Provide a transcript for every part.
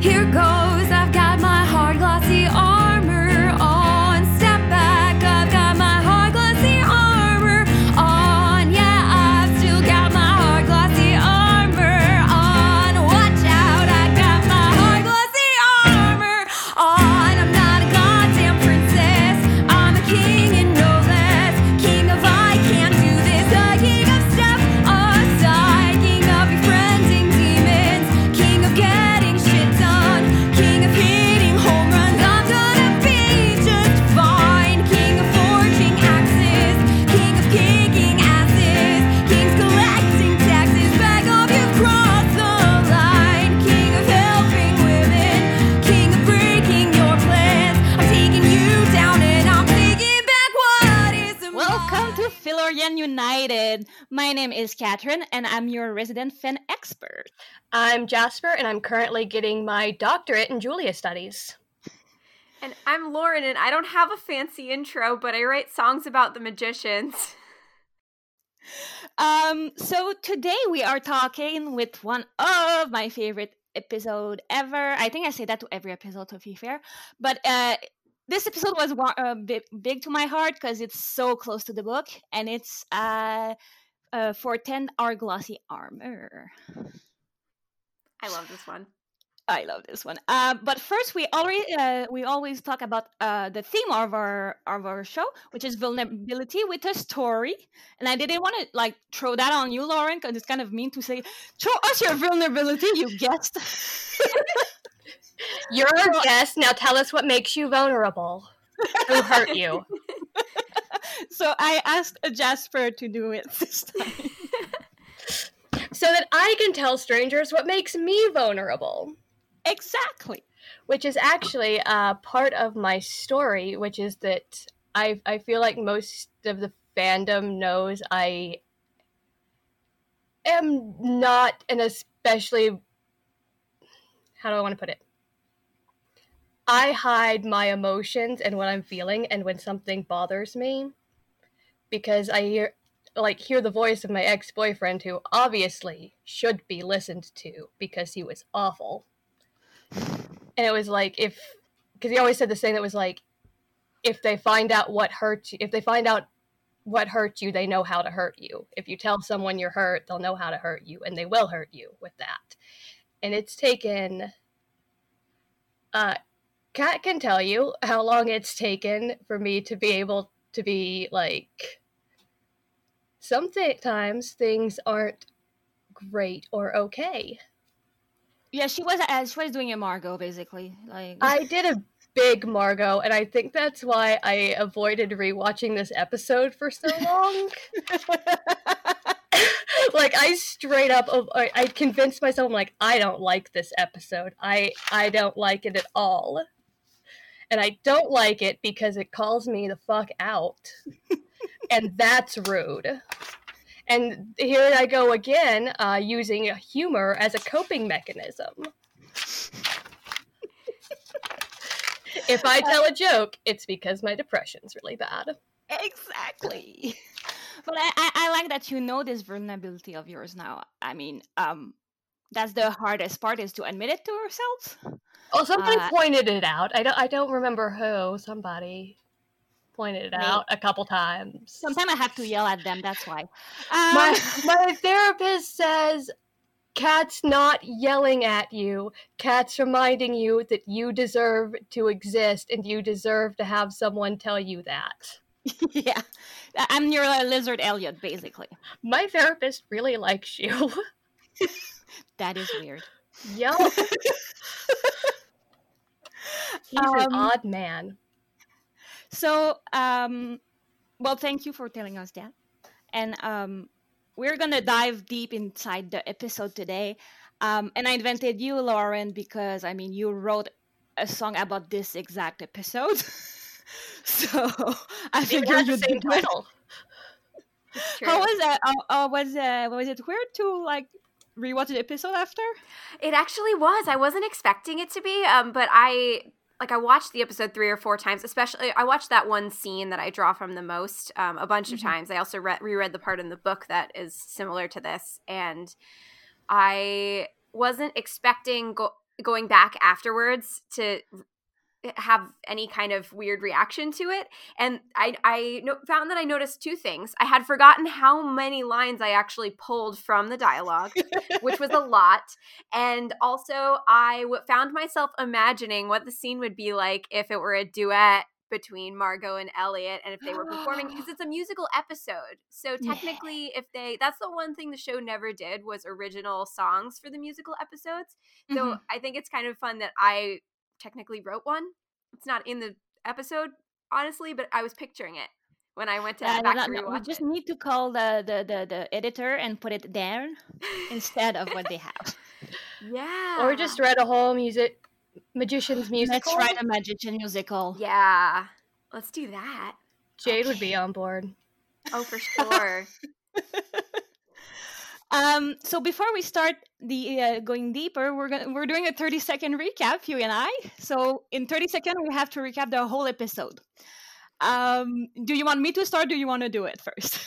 Here goes, United. My name is Catherine, and I'm your resident fan expert. I'm Jasper, and I'm currently getting my doctorate in Julia Studies. And I'm Lauren, and I don't have a fancy intro, but I write songs about the magicians. Um, so today we are talking with one of my favorite episode ever. I think I say that to every episode, to be fair. But uh, this episode was uh, big, big to my heart because it's so close to the book, and it's uh, uh, for ten our glossy armor. I love this one. I love this one. Uh, but first, we already uh, we always talk about uh, the theme of our of our show, which is vulnerability with a story. And I didn't want to like throw that on you, Lauren, because it's kind of mean to say, "Show us your vulnerability." You guessed. You're a guest. Now tell us what makes you vulnerable. Who hurt you? so I asked Jasper to do it this time. So that I can tell strangers what makes me vulnerable. exactly. Which is actually uh, part of my story, which is that I, I feel like most of the fandom knows I am not an especially. How do I want to put it? I hide my emotions and what I'm feeling and when something bothers me because I hear like hear the voice of my ex-boyfriend who obviously should be listened to because he was awful. And it was like if because he always said this thing that was like if they find out what hurt you if they find out what hurt you, they know how to hurt you. If you tell someone you're hurt, they'll know how to hurt you and they will hurt you with that. And it's taken uh Kat can tell you how long it's taken for me to be able to be like sometimes things aren't great or okay. Yeah, she was uh, she was doing a Margo basically. Like I did a big Margo, and I think that's why I avoided rewatching this episode for so long. like I straight up, I I convinced myself, I'm like, I don't like this episode. I I don't like it at all, and I don't like it because it calls me the fuck out, and that's rude. And here I go again, uh, using humor as a coping mechanism. if I tell a joke, it's because my depression's really bad. exactly but I, I i like that you know this vulnerability of yours now i mean um that's the hardest part is to admit it to ourselves Oh, somebody Uh, pointed it out. I don't. I don't remember who. Somebody pointed it Me. out a couple times. sometimes i have to yell at them that's why my um, my therapist says, "Cat's not yelling at you. Cat's reminding you that you deserve to exist and you deserve to have someone tell you that." yeah. I'm your uh, lizard eliot basically. My therapist really likes you. that is weird. Yo, he's an Um, odd man. so um well thank you for telling us that. And um we're gonna dive deep inside the episode today. Um and i invented you lauren because i mean you wrote a song about this exact episode so i It figured has the you'd same be title. how was that uh, uh, was uh, was it weird to like rewatch the episode after It actually was. I wasn't expecting it to be, um, but I like I watched the episode three or four times. Especially, I watched that one scene that I draw from the most um, a bunch Mhm. of times. I also re- reread the part in the book that is similar to this, and I wasn't expecting go- going back afterwards to have any kind of weird reaction to it and i i no- found that i noticed two things i had forgotten how many lines i actually pulled from the dialogue which was a lot and also I w- found myself imagining what the scene would be like if it were a duet between Margo and Eliot and if they were performing because it's a musical episode. So Yeah. technically if they that's the one thing the show never did was original songs for the musical episodes. So Mhm. I think it's kind of fun that I technically wrote one. It's not in the episode honestly, but I was picturing it when I went to back no, no, we just it. need to call the, the, the, the editor and put it there instead of what they have. yeah. Or just read a whole music magician's musical. Let's write a magician musical. Yeah. Let's do that. Jade would be on board. Oh, for sure. Um, so before we start the uh, going deeper, we're gonna we're doing a thirty second recap, you and I. So in thirty seconds, we have to recap the whole episode. Um, do you want me to start? do you want to do it first?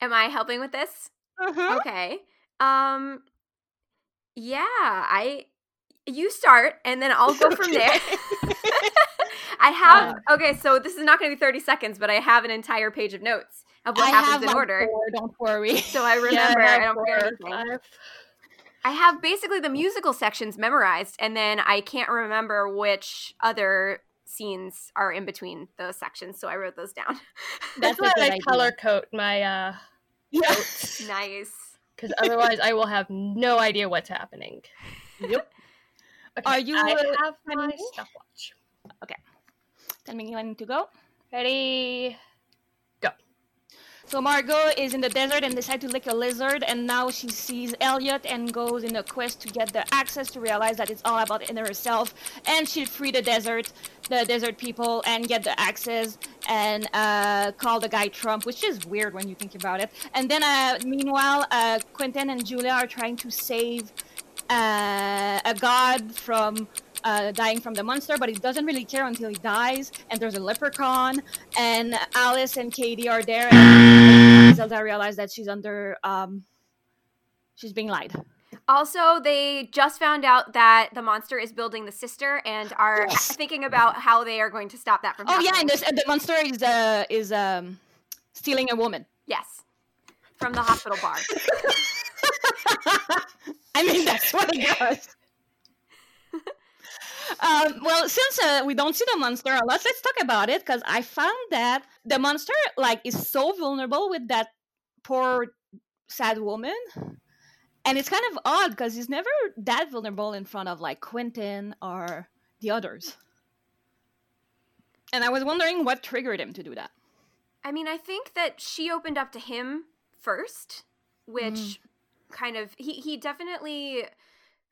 Am I helping with this? Uh-huh. Okay. Um yeah, I you start and then I'll go from there. I have okay, so this is not going to be 30 seconds, but I have an entire page of notes of what I happens have in like order. four, don't worry. So I remember, have I don't forget four or anything. five. I have basically the musical sections memorized, and then I can't remember which other scenes are in between those sections, so I wrote those down. That's That's why I idea. color code my uh Yeah. notes. nice. Because otherwise I will have no idea what's happening. Yep. Okay, Are you, I have my ready? stopwatch. Tell me when to go. Ready? So Margo is in the desert and decides to lick a lizard, and now she sees Eliot and goes in a quest to get the access to realize that it's all about inner herself, and she'll free the desert, the desert people, and get the access and uh, call the guy Trump, which is weird when you think about it. And then, uh, meanwhile, uh, Quentin and Julia are trying to save uh, a god from uh, dying from the monster, but he doesn't really care until he dies. And there's a leprechaun, and Alice and Kady are there. And Zelda realizes that she's under, um, she's being lied. Also, they just found out that the monster is building the sister and are Yes. thinking about how they are going to stop that from happening. Oh happening. yeah, and, this, and the monster is uh, is um, stealing a woman. yes, from the hospital bar. I mean, that's what it does. Um, well, since uh, we don't see the monster a lot, let's talk about it because I found that the monster like is so vulnerable with that poor sad woman, and it's kind of odd because he's never that vulnerable in front of like Quentin or the others. And I was wondering what triggered him to do that. I mean, I think that she opened up to him first, which Mm. kind of he he definitely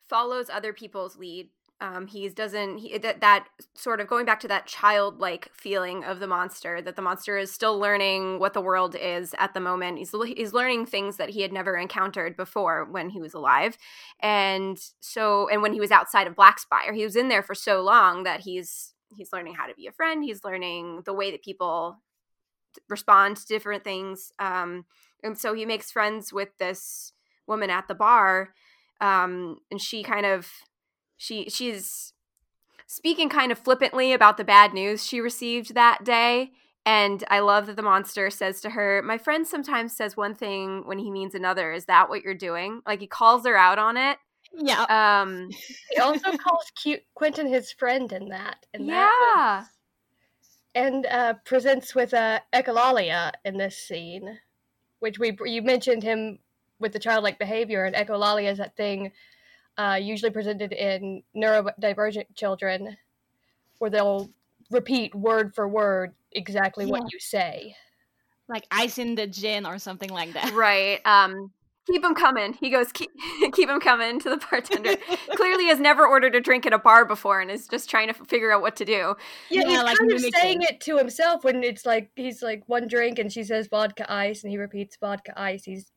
follows other people's lead. Um, he's doesn't he, that that sort of going back to that childlike feeling of the monster that the monster is still learning what the world is at the moment. He's he's learning things that he had never encountered before when he was alive, and so and when he was outside of Blackspire, he was in there for so long that he's he's learning how to be a friend. He's learning the way that people respond to different things. Um, and so he makes friends with this woman at the bar, um, and she kind of she she's speaking kind of flippantly about the bad news she received that day. And I love that the monster says to her, My friend sometimes says one thing when he means another. Is that what you're doing? Like he calls her out on it. Yeah, Um, He also calls cute Quentin his friend in that. And yeah. That was- and uh, presents with uh, Echolalia in this scene, which we you mentioned him with the childlike behavior, and Echolalia is that thing uh, usually presented in neurodivergent children, where they'll repeat word for word exactly Yeah. what you say. like ice in the gin or something like that. Right. Um, keep him coming. He goes, keep, keep him coming to the bartender. Clearly has never ordered a drink at a bar before and is just trying to figure out what to do. Yeah, Yeah, he's like kind of mimicking. saying it to himself when it's like he's like one drink and she says vodka ice and he repeats vodka ice. He's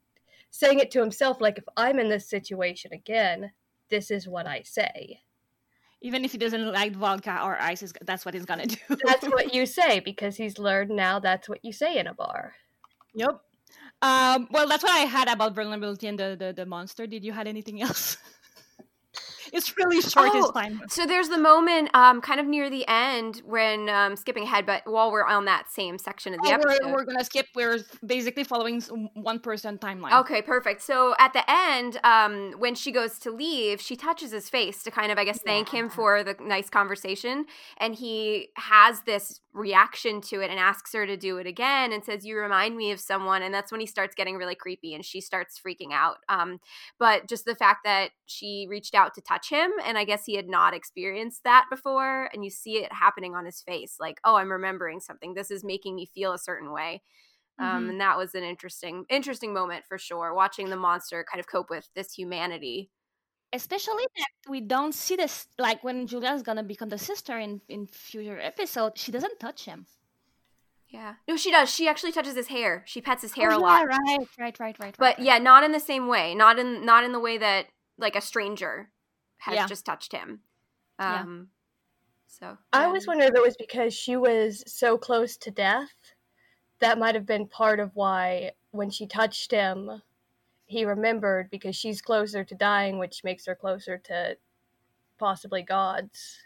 saying it to himself like if I'm in this situation again, this is what I say. Even if he doesn't like vodka or ice, that's what he's gonna do. That's what you say because he's learned now that's what you say in a bar. Yep. Um, well, that's what I had about vulnerability and the, the, the monster. Did you had anything else? it's really short this Oh, time. So there's the moment, um, kind of near the end when um, skipping ahead, but while we're on that same section of the Oh, episode. we're, we're gonna skip. We're basically following one person timeline. Okay, perfect. So at the end, um, when she goes to leave, she touches his face to kind of, I guess, thank him for the nice conversation. And he has this reaction to it and asks her to do it again and says, You remind me of someone. And that's when he starts getting really creepy and she starts freaking out. Um, but just the fact that she reached out to touch him, and I guess he had not experienced that before, and you see it happening on his face like, Oh, I'm remembering something. This is making me feel a certain way um, Mhm. and that was an interesting interesting moment for sure watching the monster kind of cope with this humanity especially that we don't see this like when Julia's gonna become the sister in in future episode She doesn't touch him. yeah no she does she actually touches his hair she pets his hair Oh, a yeah, lot Right, right, right, right. but right, yeah not in the same way not in not in the way that like a stranger has Yeah. just touched him Yeah. um so I always wondered if it was because she was so close to death. That might have been part of why, when she touched him, he remembered because she's closer to dying, which makes her closer to possibly gods.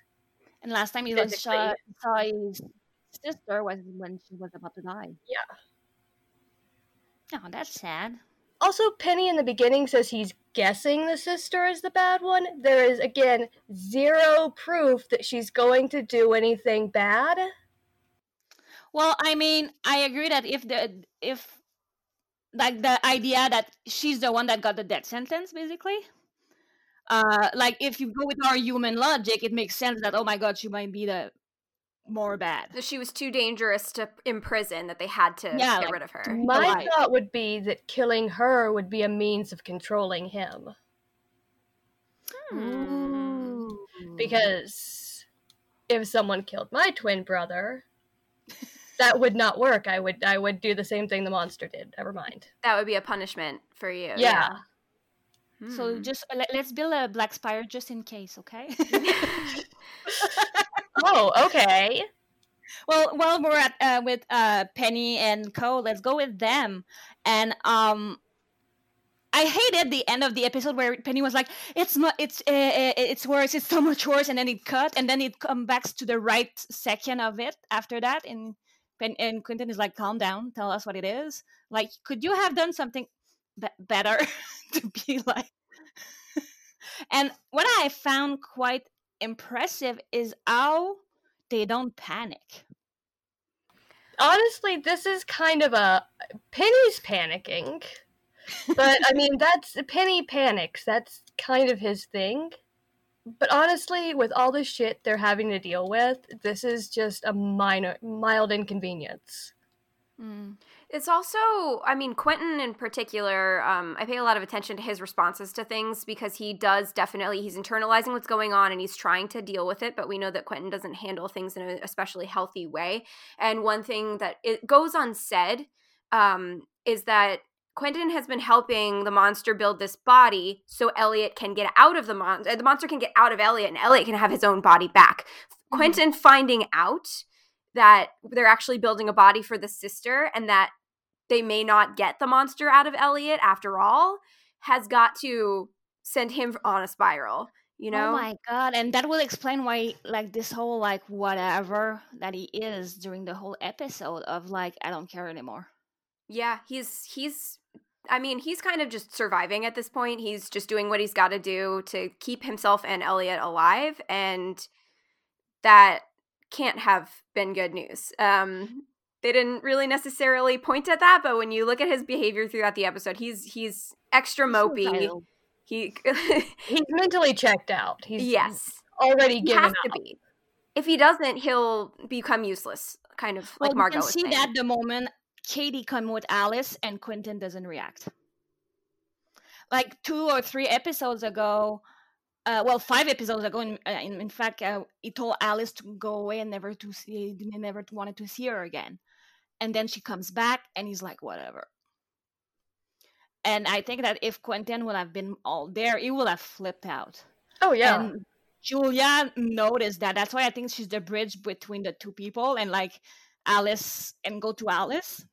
And last time he was saw, saw his sister was when she was about to die. Yeah. Oh, that's sad. Also, Penny in the beginning says he's guessing the sister is the bad one. There is, again, zero proof that she's going to do anything bad. Well, I mean, I agree that if the if like the idea that she's the one that got the death sentence, basically. Uh, like if you go with our human logic, it makes sense that oh my god, she might be the more bad. that she was too dangerous to imprison that they had to Yeah, get like, rid of her My alive. thought would be that killing her would be a means of controlling him. Hmm. Because if someone killed my twin brother, that would not work. I would I would do the same thing the monster did. Never mind. that would be a punishment for you Yeah. So Hmm. just let, let's build a Blackspire just in case, okay? oh, okay. well, while we're at uh, with uh, Penny and Co, let's go with them. And um, I hated the end of the episode where Penny was like, "It's not, it's uh, uh, it's worse, it's so much worse," and then it cut, and then it comes back to the right second of it after that, and Pen- and Quentin is like, "Calm down, tell us what it is." Like, could you have done something be- better to be like? and what I found quite impressive is how they don't panic. Honestly, this is kind of a Penny's panicking. But I mean, that's Penny panics. That's kind of his thing. But honestly, with all the shit they're having to deal with, this is just a minor, mild inconvenience. Mm. It's also, I mean, Quentin in particular, um, I pay a lot of attention to his responses to things because he does definitely, he's internalizing what's going on and he's trying to deal with it. But we know that Quentin doesn't handle things in an especially healthy way. And one thing that it goes unsaid um, is that Quentin has been helping the monster build this body so Eliot can get out of the monster. The monster can get out of Eliot and Eliot can have his own body back. Mhm. Quentin finding out that they're actually building a body for the sister and that they may not get the monster out of Eliot after all has got to send him on a spiral, you know? Oh my god! And that will explain why, like, this whole like whatever that he is during the whole episode of like, I don't care anymore. Yeah, he's he's I mean, he's kind of just surviving at this point. He's just doing what he's got to do to keep himself and Eliot alive and that can't have been good news. Um they didn't really necessarily point at that, but when you look at his behavior throughout the episode, he's he's extra mopey. He He's mentally checked out. He's yes, already given up. to be. If he doesn't, he'll become useless, kind of Well, like Margo you can see that the moment Kady come with Alice and Quentin doesn't react. Like two or three episodes ago, uh, well, five episodes ago, in, uh, in, in fact, uh, he told Alice to go away and never to see, never wanted to see her again. And then she comes back, and he's like, whatever. And I think that if Quentin would have been all there, he would have flipped out. Oh yeah. And Julia noticed that. That's why I think she's the bridge between the two people and like Alice and go to Alice.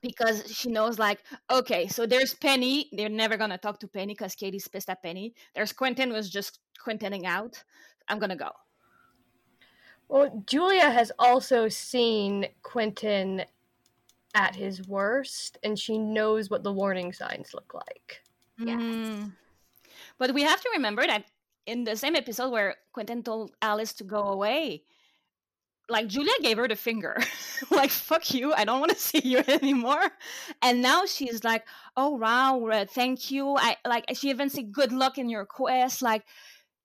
because she knows like okay so there's penny they're never gonna talk to penny because kady's pissed at penny there's quentin was just quintining out i'm gonna go Well, Julia has also seen Quentin at his worst, and she knows what the warning signs look like. Yes. Mm. but we have to remember that in the same episode where quentin told alice to go away like julia gave her the finger. Like fuck you i don't want to see you anymore. And now she's like oh wow uh, thank you i like she even said good luck in your quest like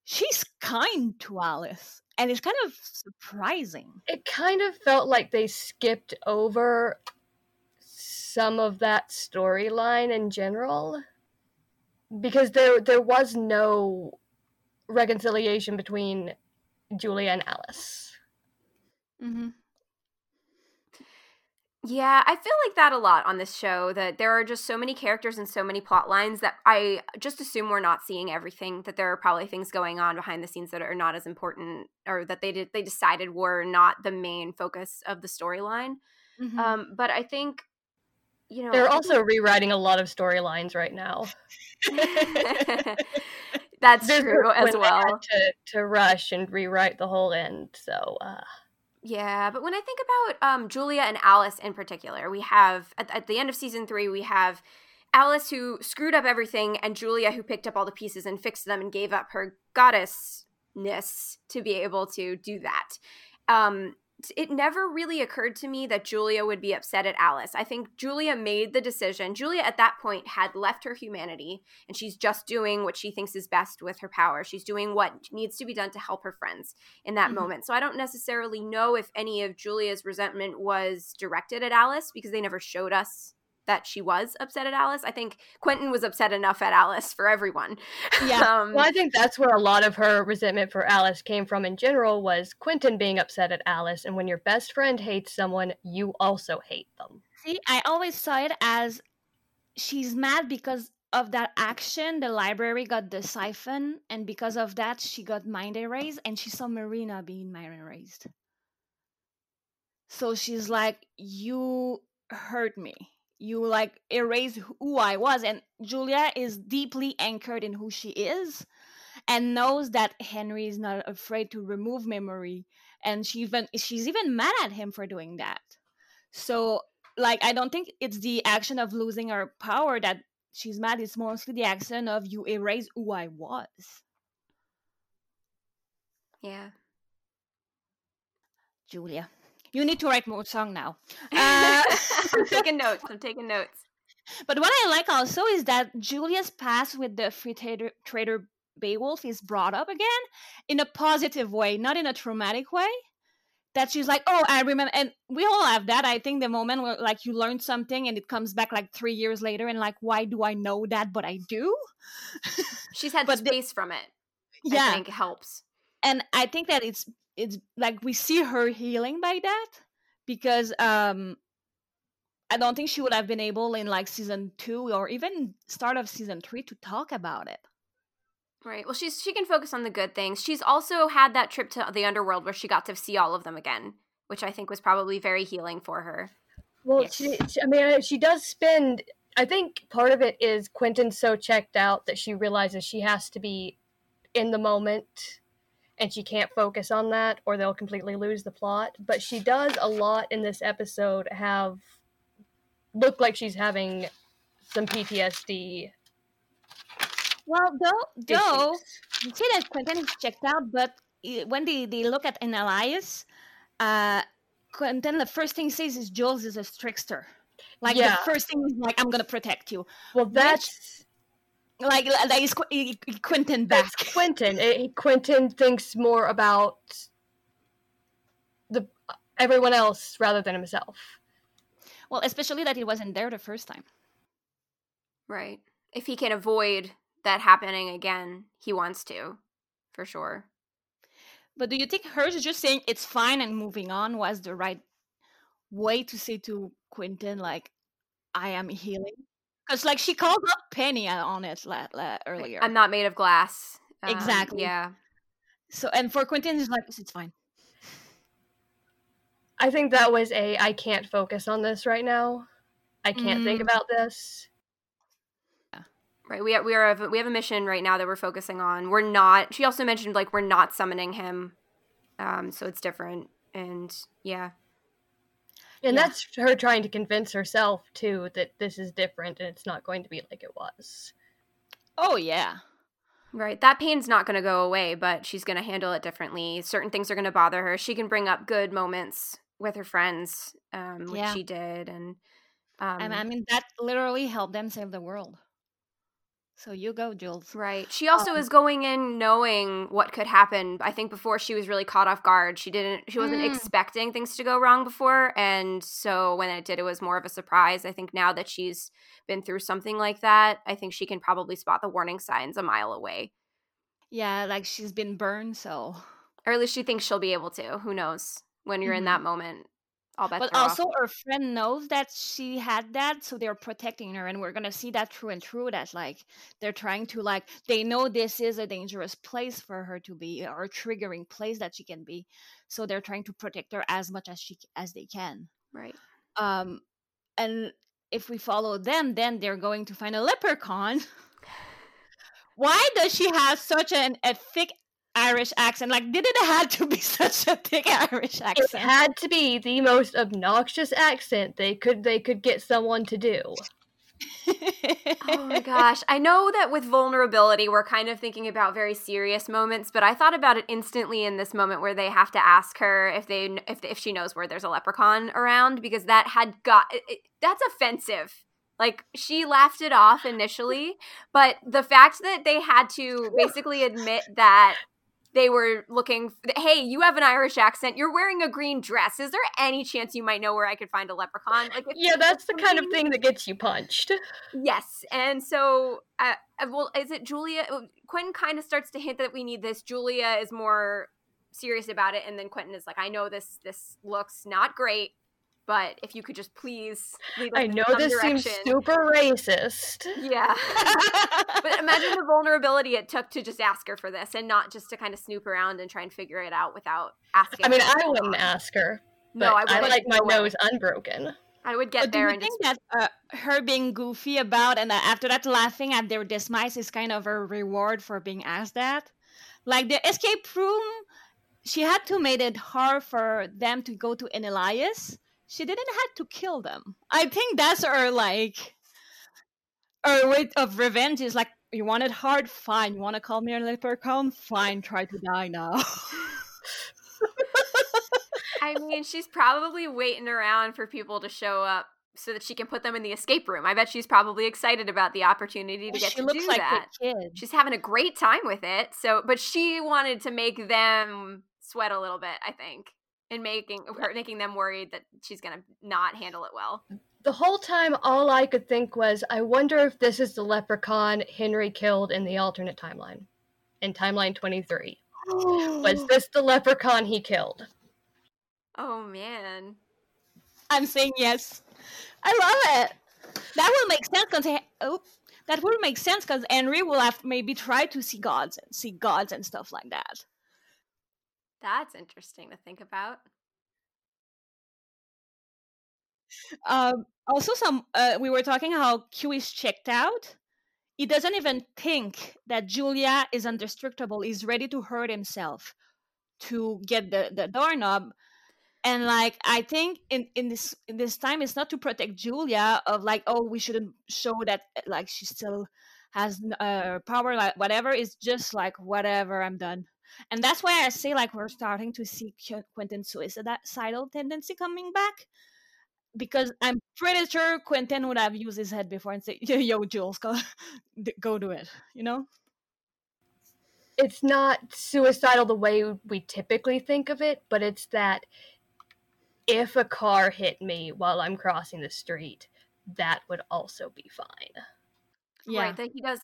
she's kind to alice and it's kind of surprising. It kind of felt like they skipped over some of that storyline in general because there there was no reconciliation between Julia and Alice. Mm-hmm. Yeah, I feel like that a lot on this show that there are just so many characters and so many plot lines that I just assume we're not seeing everything that there are probably things going on behind the scenes that are not as important or that they did they decided were not the main focus of the storyline. Mm-hmm. Um but I think you know They're I also rewriting a lot of storylines right now. That's This true as when they had well. to to rush and rewrite the whole end. So uh, Yeah, but when I think about um, Julia and Alice in particular, we have at, at the end of season three, we have Alice who screwed up everything, and Julia who picked up all the pieces and fixed them and gave up her goddessness to be able to do that. Um, it never really occurred to me that Julia would be upset at Alice. I think Julia made the decision. Julia, at that point, had left her humanity and she's just doing what she thinks is best with her power. She's doing what needs to be done to help her friends in that Mhm. moment. So I don't necessarily know if any of Julia's resentment was directed at Alice because they never showed us that she was upset at Alice. I think Quentin was upset enough at Alice for everyone. Yeah. um, well, I think that's where a lot of her resentment for Alice came from in general was Quentin being upset at Alice, and when your best friend hates someone, you also hate them. See, I always saw it as she's mad because of that action. The library got the siphon, and because of that, she got mind erased, and she saw Marina being mind erased. So she's like, "You hurt me. You like erase who I was." And Julia is deeply anchored in who she is, and knows that Henry is not afraid to remove memory, and she even she's even mad at him for doing that. So like I don't think it's the action of losing her power that she's mad. It's mostly the action of you erase who I was. yeah. Julia, you need to write more song now. Uh, I'm taking notes. I'm taking notes. but what I like also is that Julia's past with the free trader, trader Beowulf is brought up again in a positive way, not in a traumatic way. That she's like, oh, I remember, and we all have that. I think the moment where like you learn something and it comes back like three years later, and like, why do I know that? But I do. She's had But the- space from it. I yeah, think helps. and I think that it's it's like we see her healing by that because um I don't think she would have been able in like season two or even start of season three to talk about it. Right. Well, she's she can focus on the good things. She's also had that trip to the underworld where she got to see all of them again, which I think was probably very healing for her. Well, Yes. she, she, I mean, she does spend. I think part of it is Quentin's so checked out that she realizes she has to be in the moment and she can't focus on that or they'll completely lose the plot. But she does a lot in this episode have look like she's having some PTSD. Well, though, though you say that Quentin is checked out, but when they, they look at Enyalius, uh, Quentin, the first thing he says is Jules is a trickster. Like Yeah. the first thing is like, I'm gonna protect you. Well, that's Like that is Qu- i- i- Quentin back. Quentin. Eh, Quentin thinks more about the everyone else rather than himself. Well, especially that he wasn't there the first time. Right. If he can avoid that happening again, he wants to, for sure. But do you think hers just saying it's fine and moving on was the right way to say to Quentin, like, I am healing? Because, like, she called up Penny on it la- la- earlier. I'm not made of glass. Um, Exactly. Yeah. so, and for Quentin, it's like, it's fine. I think that was a I can't focus on this right now. I can't think Mm. about this. Right. We we are we have a mission right now that we're focusing on. We're not. She also mentioned like we're not summoning him, um. So it's different. And yeah, And Yeah. that's her trying to convince herself too that this is different and it's not going to be like it was. Oh yeah. right. That pain's not going to go away, but she's going to handle it differently. Certain things are going to bother her. She can bring up good moments with her friends, um, which Yeah. she did, and um, and I mean that literally helped them save the world. So you go, Jules. Right. She also Um, is going in knowing what could happen. I think before she was really caught off guard. She didn't she wasn't Mm. expecting things to go wrong before and so when it did it was more of a surprise. I think now that she's been through something like that, I think she can probably spot the warning signs a mile away. Yeah, like she's been burned, so. Or at least she thinks she'll be able to. Who knows? When you're in that moment, But also, off. her friend knows that she had that, so they're protecting her, and we're gonna see that through and through. That like they're trying to like they know this is a dangerous place for her to be, or a triggering place that she can be, so they're trying to protect her as much as she as they can. Right. Um, and if we follow them, then they're going to find a leprechaun. Why does she have such an a thick Irish accent? Like, did it have to be such a thick Irish accent? It had to be the most obnoxious accent they could they could get someone to do. Oh my gosh. I know that with vulnerability, we're kind of thinking about very serious moments, but I thought about it instantly in this moment where they have to ask her if they if if she knows where there's a leprechaun around because that had got it, it- that's offensive. Like she laughed it off initially, but the fact that they had to basically admit that they were looking hey you have an irish accent you're wearing a green dress is there any chance you might know where i could find a leprechaun like if Yeah, that's the kind of thing that gets you punched. Yes, and so, uh, uh, well, is it Julia? uh, Quentin kind of starts to hint that we need this. Julia is more serious about it, and then Quentin is like, "I know this. This looks not great, but if you could just please lead us I know some this direction." seems super racist. Yeah, but imagine the vulnerability it took to just ask her for this, and not just to kind of snoop around and try and figure it out without asking. I mean, I wouldn't on. ask her. No, I but I wouldn't. like my No nose unbroken. I would get But do you and think just that uh, her being goofy about and uh, after that laughing at their demise is kind of a reward for being asked that? Like the escape room, she had to made it hard for them to go to Enyalius. She didn't have to kill them. I think that's her like her way of revenge is like you want it hard, fine. You want to call me a leprechaun, fine. Try to die now. I mean, she's probably waiting around for people to show up so that she can put them in the escape room. I bet she's probably excited about the opportunity to get she to looks do like that. a kid. She's having a great time with it. So, but she wanted to make them sweat a little bit, I think, and making or making them worried that she's gonna not handle it well. The whole time, all I could think was, I wonder if this is the leprechaun Henry killed in the alternate timeline, in timeline 23. Was this the leprechaun he killed? Oh man. I'm saying yes. I love it. That will make sense because oh, that will make sense because Henry will have maybe try to see gods and see gods and stuff like that. That's interesting to think about. Um, also, some uh, we were talking how Q is checked out. He doesn't even think that Julia is indestructible. He's ready to hurt himself to get the the doorknob. And like I think in in this in this time, it's not to protect Julia of like oh we shouldn't show that uh, like she still has uh, power like whatever. It's just like whatever I'm done. And that's why I say like we're starting to see Qu- Quentin's suicidal tendency coming back because I'm pretty sure Quentin would have used his head before and say, "Yo, Jules, go, go do it." You know? It's not suicidal the way we typically think of it, but it's that if a car hit me while I'm crossing the street, that would also be fine. Yeah. Right, that he does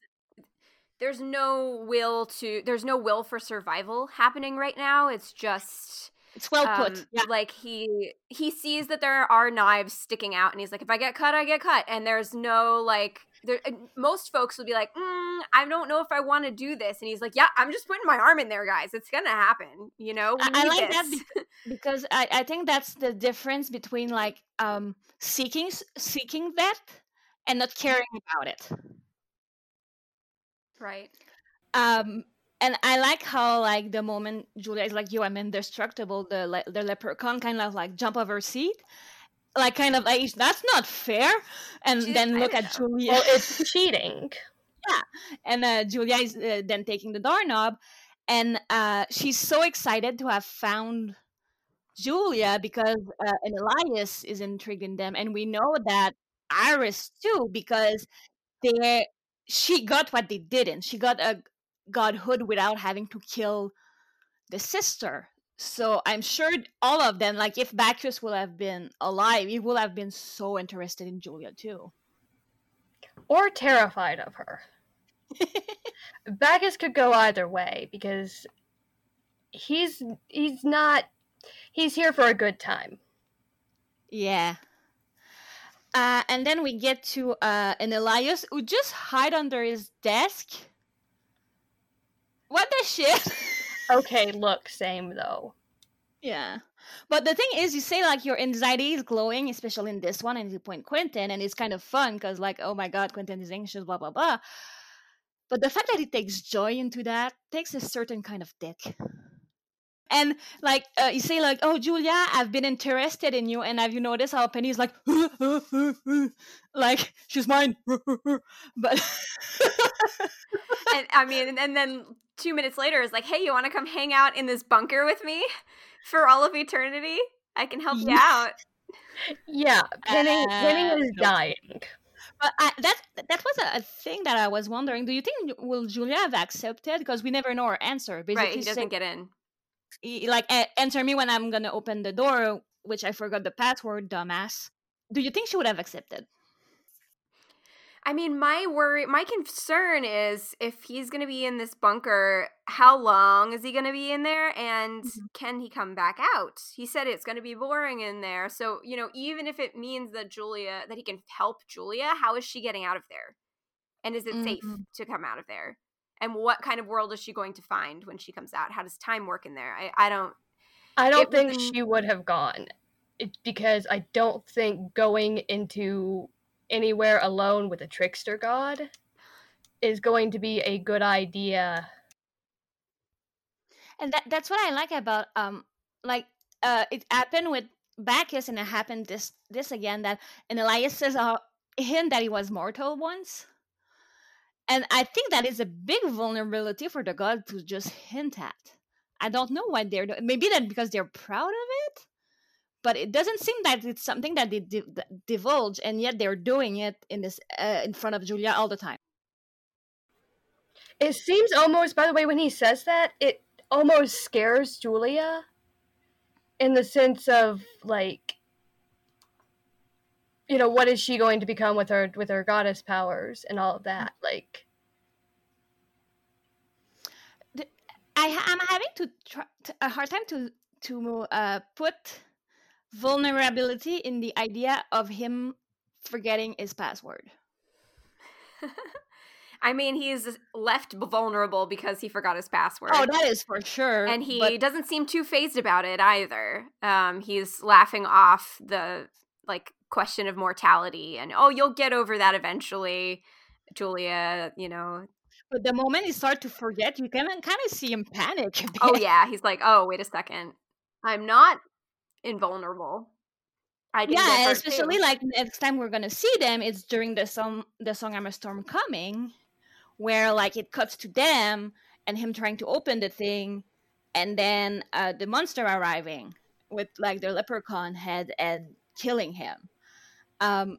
there's no will to there's no will for survival happening right now. It's just It's well put. um, Yeah. like he he sees that there are knives sticking out and he's like if i get cut i get cut and there's no like there, most folks will be like, mm, I don't know if I want to do this, and he's like, Yeah, I'm just putting my arm in there, guys. It's gonna happen. You know, I, I like this. that be- because I, I think that's the difference between like um seeking seeking that and not caring about it. Right. Um, and I like how like the moment Julia is like, "You, I'm indestructible," the le- the leprechaun kind of like jump off her seat, like kind of like that's not fair, and She's, then look at know. Julia. Well, it's cheating. yeah, and uh, Julia is uh, then taking the doorknob, and uh, she's so excited to have found Julia because uh, Enyalius is intriguing them, and we know that Iris too because they she got what they didn't. She got a godhood without having to kill the sister. So I'm sure all of them, like if Bacchus would have been alive, he would have been so interested in Julia too. Or terrified of her. Bacchus could go either way because he's he's not he's here for a good time. Yeah. Uh, and then we get to uh, Enyalius who just hide under his desk what the shit? okay, look, same though. Yeah. But the thing is, you say like your anxiety is glowing, especially in this one, and you point Quentin, and it's kind of fun because, like, oh my god, Quentin is anxious, blah blah blah. But the fact that he takes joy into that takes a certain kind of dick. And like uh, you say, like, oh Julia, I've been interested in you, and have you noticed how Penny's like, like she's mine, but. and I mean, and then two minutes later is like, hey, you want to come hang out in this bunker with me for all of eternity? I can help you out. Yeah, Penny, uh, Penny is dying. But I, that that was a, a, thing that I was wondering. Do you think will Julia have accepted? Because we never know her answer. Basically, right, he doesn't say, get in. Like enter me when I'm gonna open the door, which I forgot the password, dumbass. Do you think she would have accepted? I mean, my worry, my concern is if he's to be in this bunker, how long is he to be in there and mm-hmm. can he come back out? He said it's to be boring in there. So, you know, even if it means that Julia, that he can help Julia, how is she getting out of there? And is it mm-hmm. safe to come out of there? And what kind of world is she going to find when she comes out? How does time work in there? I, I don't. I don't think she would have gone because I don't think going into anywhere alone with a trickster god is going to be a good idea. And that that's what I like about um like uh it happened with Bacchus and it happened this this again that Enyalius says uh him that he was mortal once. And I think that is a big vulnerability for the god to just hint at. I don't know why they're. Maybe that because they're proud of it but it doesn't seem that it's something that they divulge and yet they're doing it in this uh, in front of julia all the time it seems almost by the way when he says that it almost scares julia in the sense of like you know what is she going to become with her with her goddess powers and all of that like I, i'm having to try a hard time to to uh, put vulnerability in the idea of him forgetting his password. I mean, he's left vulnerable because he forgot his password. Oh, that is for sure. And he but... doesn't seem too phased about it either. Um, he's laughing off the like question of mortality and oh, you'll get over that eventually, Julia. You know. But the moment he start to forget, you can kind of see him panic. Oh yeah, he's like, oh wait a second, I'm not invulnerable. I yeah, especially too. like next time we're gonna see them, it's during the song the song "I'm a Storm Coming," where like it cuts to them and him trying to open the thing, and then uh, the monster arriving with like the leprechaun head and killing him, um,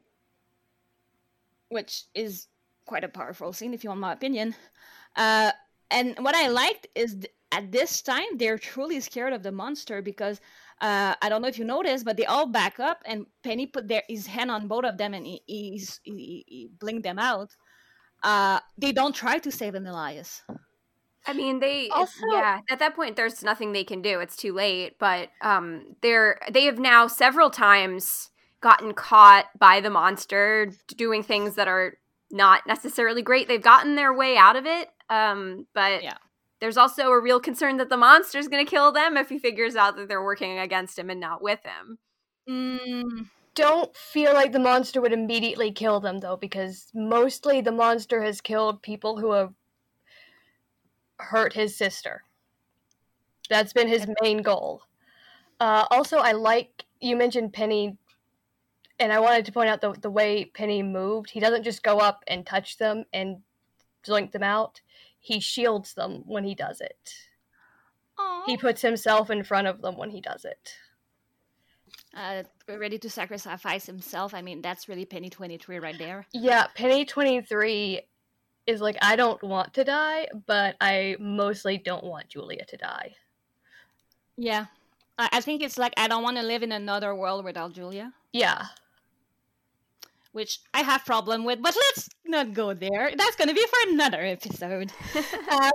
which is quite a powerful scene, if you want my opinion. Uh, and what I liked is th- at this time they're truly scared of the monster because uh, I don't know if you noticed, but they all back up, and Penny put their his hand on both of them, and he he, he, he blinked them out. Uh, they don't try to save Enyalius. I mean, they also yeah. At that point, there's nothing they can do. It's too late. But um, they're they have now several times gotten caught by the monster doing things that are not necessarily great. They've gotten their way out of it, um, but Yeah. there's also a real concern that the monster's going to kill them if he figures out that they're working against him and not with him. Mm, Don't feel like the monster would immediately kill them though, because mostly the monster has killed people who have hurt his sister. That's been his main goal. Uh, also, I like you mentioned Penny, and I wanted to point out the the way Penny moved. He doesn't just go up and touch them and zoink them out. He shields them when he does it. aw. He puts himself in front of them when he does it. uh, ready to sacrifice himself. I mean, that's really Penny 23 right there. Yeah, Penny 23 is like, I don't want to die, but I mostly don't want Julia to die. Yeah. I, I think it's like, I don't want to live in another world without Julia, Yeah. Which I have problem with, but let's not go there. That's going to be for another episode. um,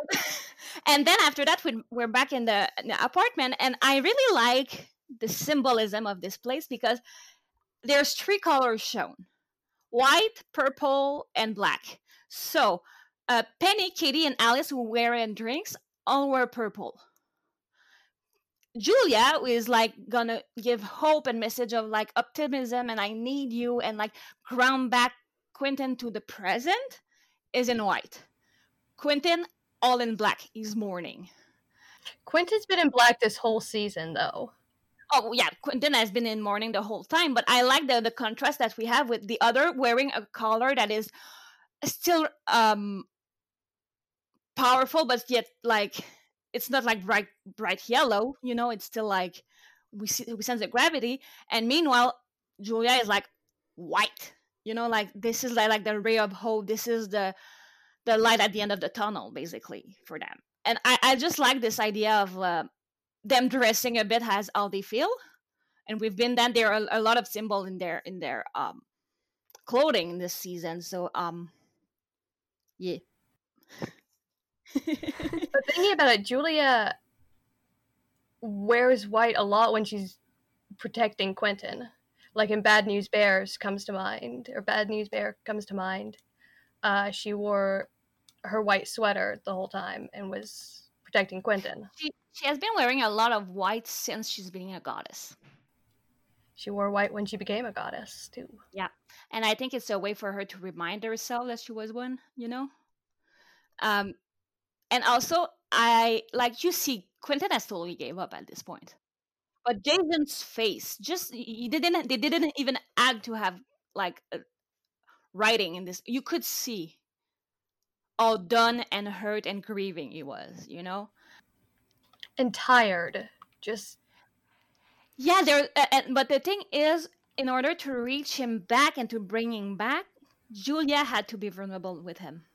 and then after that, we, we're back in the, in the apartment, and I really like the symbolism of this place because there's three colors shown white, purple, and black. So, uh, Penny, Kitty, and Alice, who were in drinks, all were purple. Julia is like gonna give hope and message of like optimism and I need you and like ground back Quentin to the present is in white. Quentin all in black. He's mourning. Quentin's been in black this whole season, though. Oh yeah, Quentin has been in mourning the whole time, but I like the the contrast that we have with the other wearing a collar that is still um powerful, but yet like it's not like bright bright yellow. You know, it's still like we see we sense the gravity, and meanwhile Julia is like white. You know, like this is like like the ray of hope. This is the the light at the end of the tunnel, basically for them. And I I just like this idea of. Uh, them dressing a bit as how they feel and we've been then there are a lot of symbol in their in their um clothing this season so um yeah But thinking about it, Julia wears white a lot when she's protecting Quentin. Like in Bad News Bears comes to mind, or Bad News Bear comes to mind. Uh, she wore her white sweater the whole time and was protecting Quentin. she, she has been wearing a lot of white since she's been a goddess She wore white when she became a goddess too. Yeah. And i think it's a way for her to remind herself that she was one you know um and also i like you see quentin has totally gave up at this point but jason's face just he didn't they didn't even add to have like writing in this you could see how done and hurt and grieving he was you know And tired. Just Yeah, there. Uh, uh, but the thing is, in order to reach him back and to bring him back, Julia had to be vulnerable with him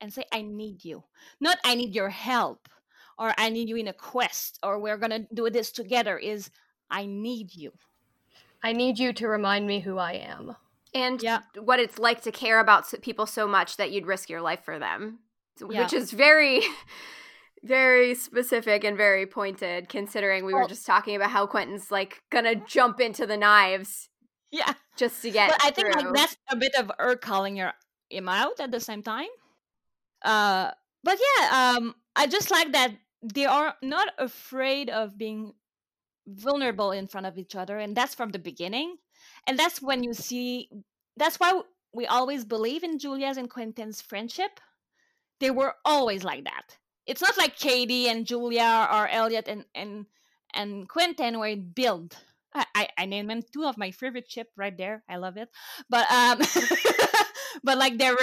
and say, "I need you." Not "I need your help" or "I need you in a quest" or "We're gonna do this together." Is "I need you." I need you to remind me who I am. and Yeah. what it's like to care about people so much that you'd risk your life for them, Yeah. which is very, very specific and very pointed. Considering we were just talking about how Quentin's like gonna jump into the knives Yeah, just to get. but I think like that's a bit of her calling her him out at the same time. Uh, but yeah, um, I just like that they are not afraid of being vulnerable in front of each other, and that's from the beginning. And that's when you see. That's why we always believe in Julia's and Quentin's friendship. They were always like that. It's not like Kady and Julia or Eliot and and and Quentin where it built. I, I, I named them two of my favorite ship right there. I love it. But um but like their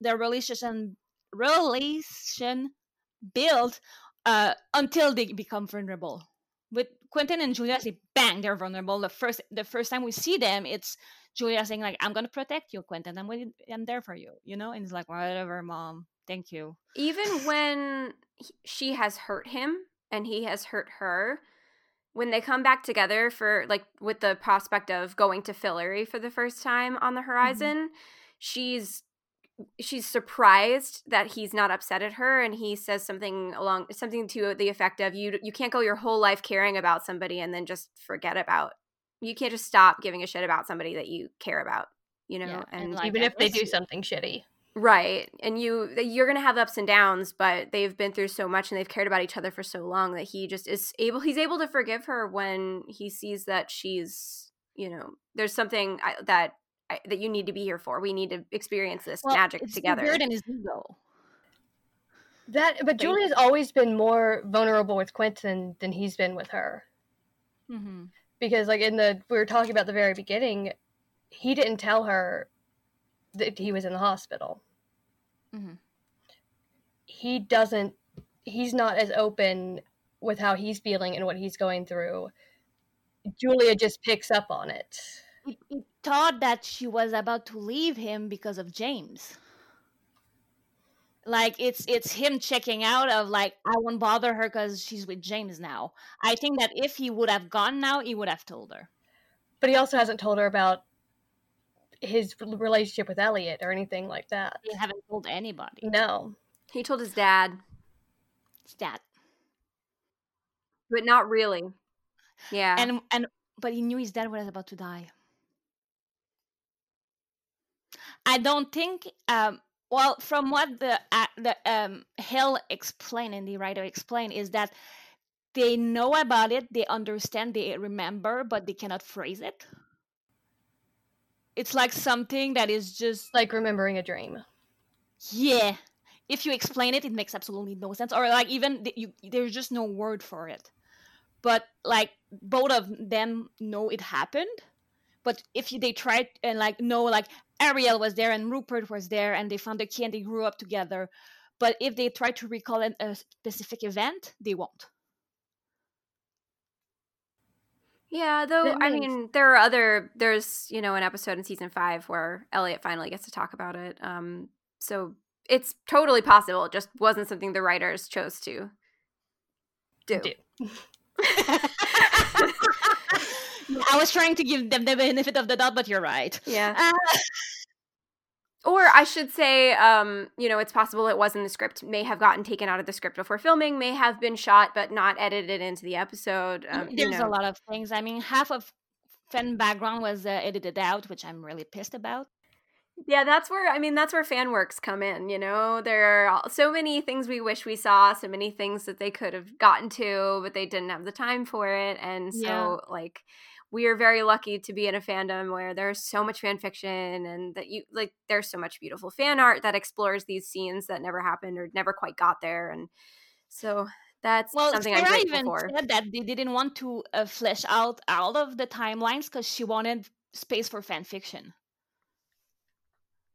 their relation relation build uh until they become vulnerable. With Quentin and Julia, they bang, they're vulnerable. The first the first time we see them, it's Julia saying like, "I'm gonna protect you, Quentin. I'm with, I'm there for you," you know. And it's like, whatever, mom. Thank you. even when he- she has hurt him and he has hurt her when they come back together for like with the prospect of going to Fillory for the first time on the horizon she's she's surprised that he's not upset at her and he says something along something to the effect of you you can't go your whole life caring about somebody and then just forget about you can't just stop giving a shit about somebody that you care about you know, Yeah, and, and like, Even if they do something shitty. Right. And you you're going to have ups and downs, but they've been through so much and they've cared about each other for so long that he just is able he's able to forgive her when he sees that she's, you know, there's something uh, that I, that you need to be here for. We need to experience this Well, magic it's together. Weird in his ego. That, but But- Julia's always been more vulnerable with Quentin than he's been with her. Mm-hmm. Because, like in the we were talking about the very beginning, he didn't tell her that he was in the hospital. Mhm. He doesn't. He's not as open with how he's feeling and what he's going through. Julia just picks up on it. It, it thought that she was about to leave him because of James. Like it's it's him checking out of like I won't bother her because she's with James now. I think that if he would have gone now, he would have told her. But he also hasn't told her about his relationship with Eliot or anything like that. He haven't told anybody. No. he told his dad, His dad, but not really. Yeah. And and but he knew his dad was about to die. I don't think. Um, well, from what the uh, the um, Hill explained and the writer explained is that they know about it, they understand, they remember, but they cannot phrase it. It's like something that is just Like remembering a dream. yeah. If you explain it, it makes absolutely no sense, or like even th- you, there's just no word for it. But like both of them know it happened, but if they tried and like no, like Ariel was there and Rupert was there and they found the key and they grew up together, but if they try to recall an, a specific event, they won't. Yeah, though That I makes- mean, there are other. There's you know an episode in season five where Eliot finally gets to talk about it. Um, so it's totally possible. It just wasn't something the writers chose to do. Do. I was trying to give them the benefit of the doubt, but you're right. Yeah, Uh, or I should say, um, you know, it's possible it was in the script. May have gotten taken out of the script before filming. May have been shot but not edited into the episode. Um, you There's know. a lot of things. I mean, half of fan background was uh, edited out, which I'm really pissed about. Yeah, that's where I mean that's where fan works come in, you know. There are so many things we wish we saw, so many things that they could have gotten to, but they didn't have the time for it. And so Yeah. like we are very lucky to be in a fandom where there's so much fan fiction and that you like there's so much beautiful fan art that explores these scenes that never happened or never quite got there and so that's Well, something I'm Sera grateful even for. said that they didn't want to uh, flesh out all of the timelines because she wanted space for fan fiction.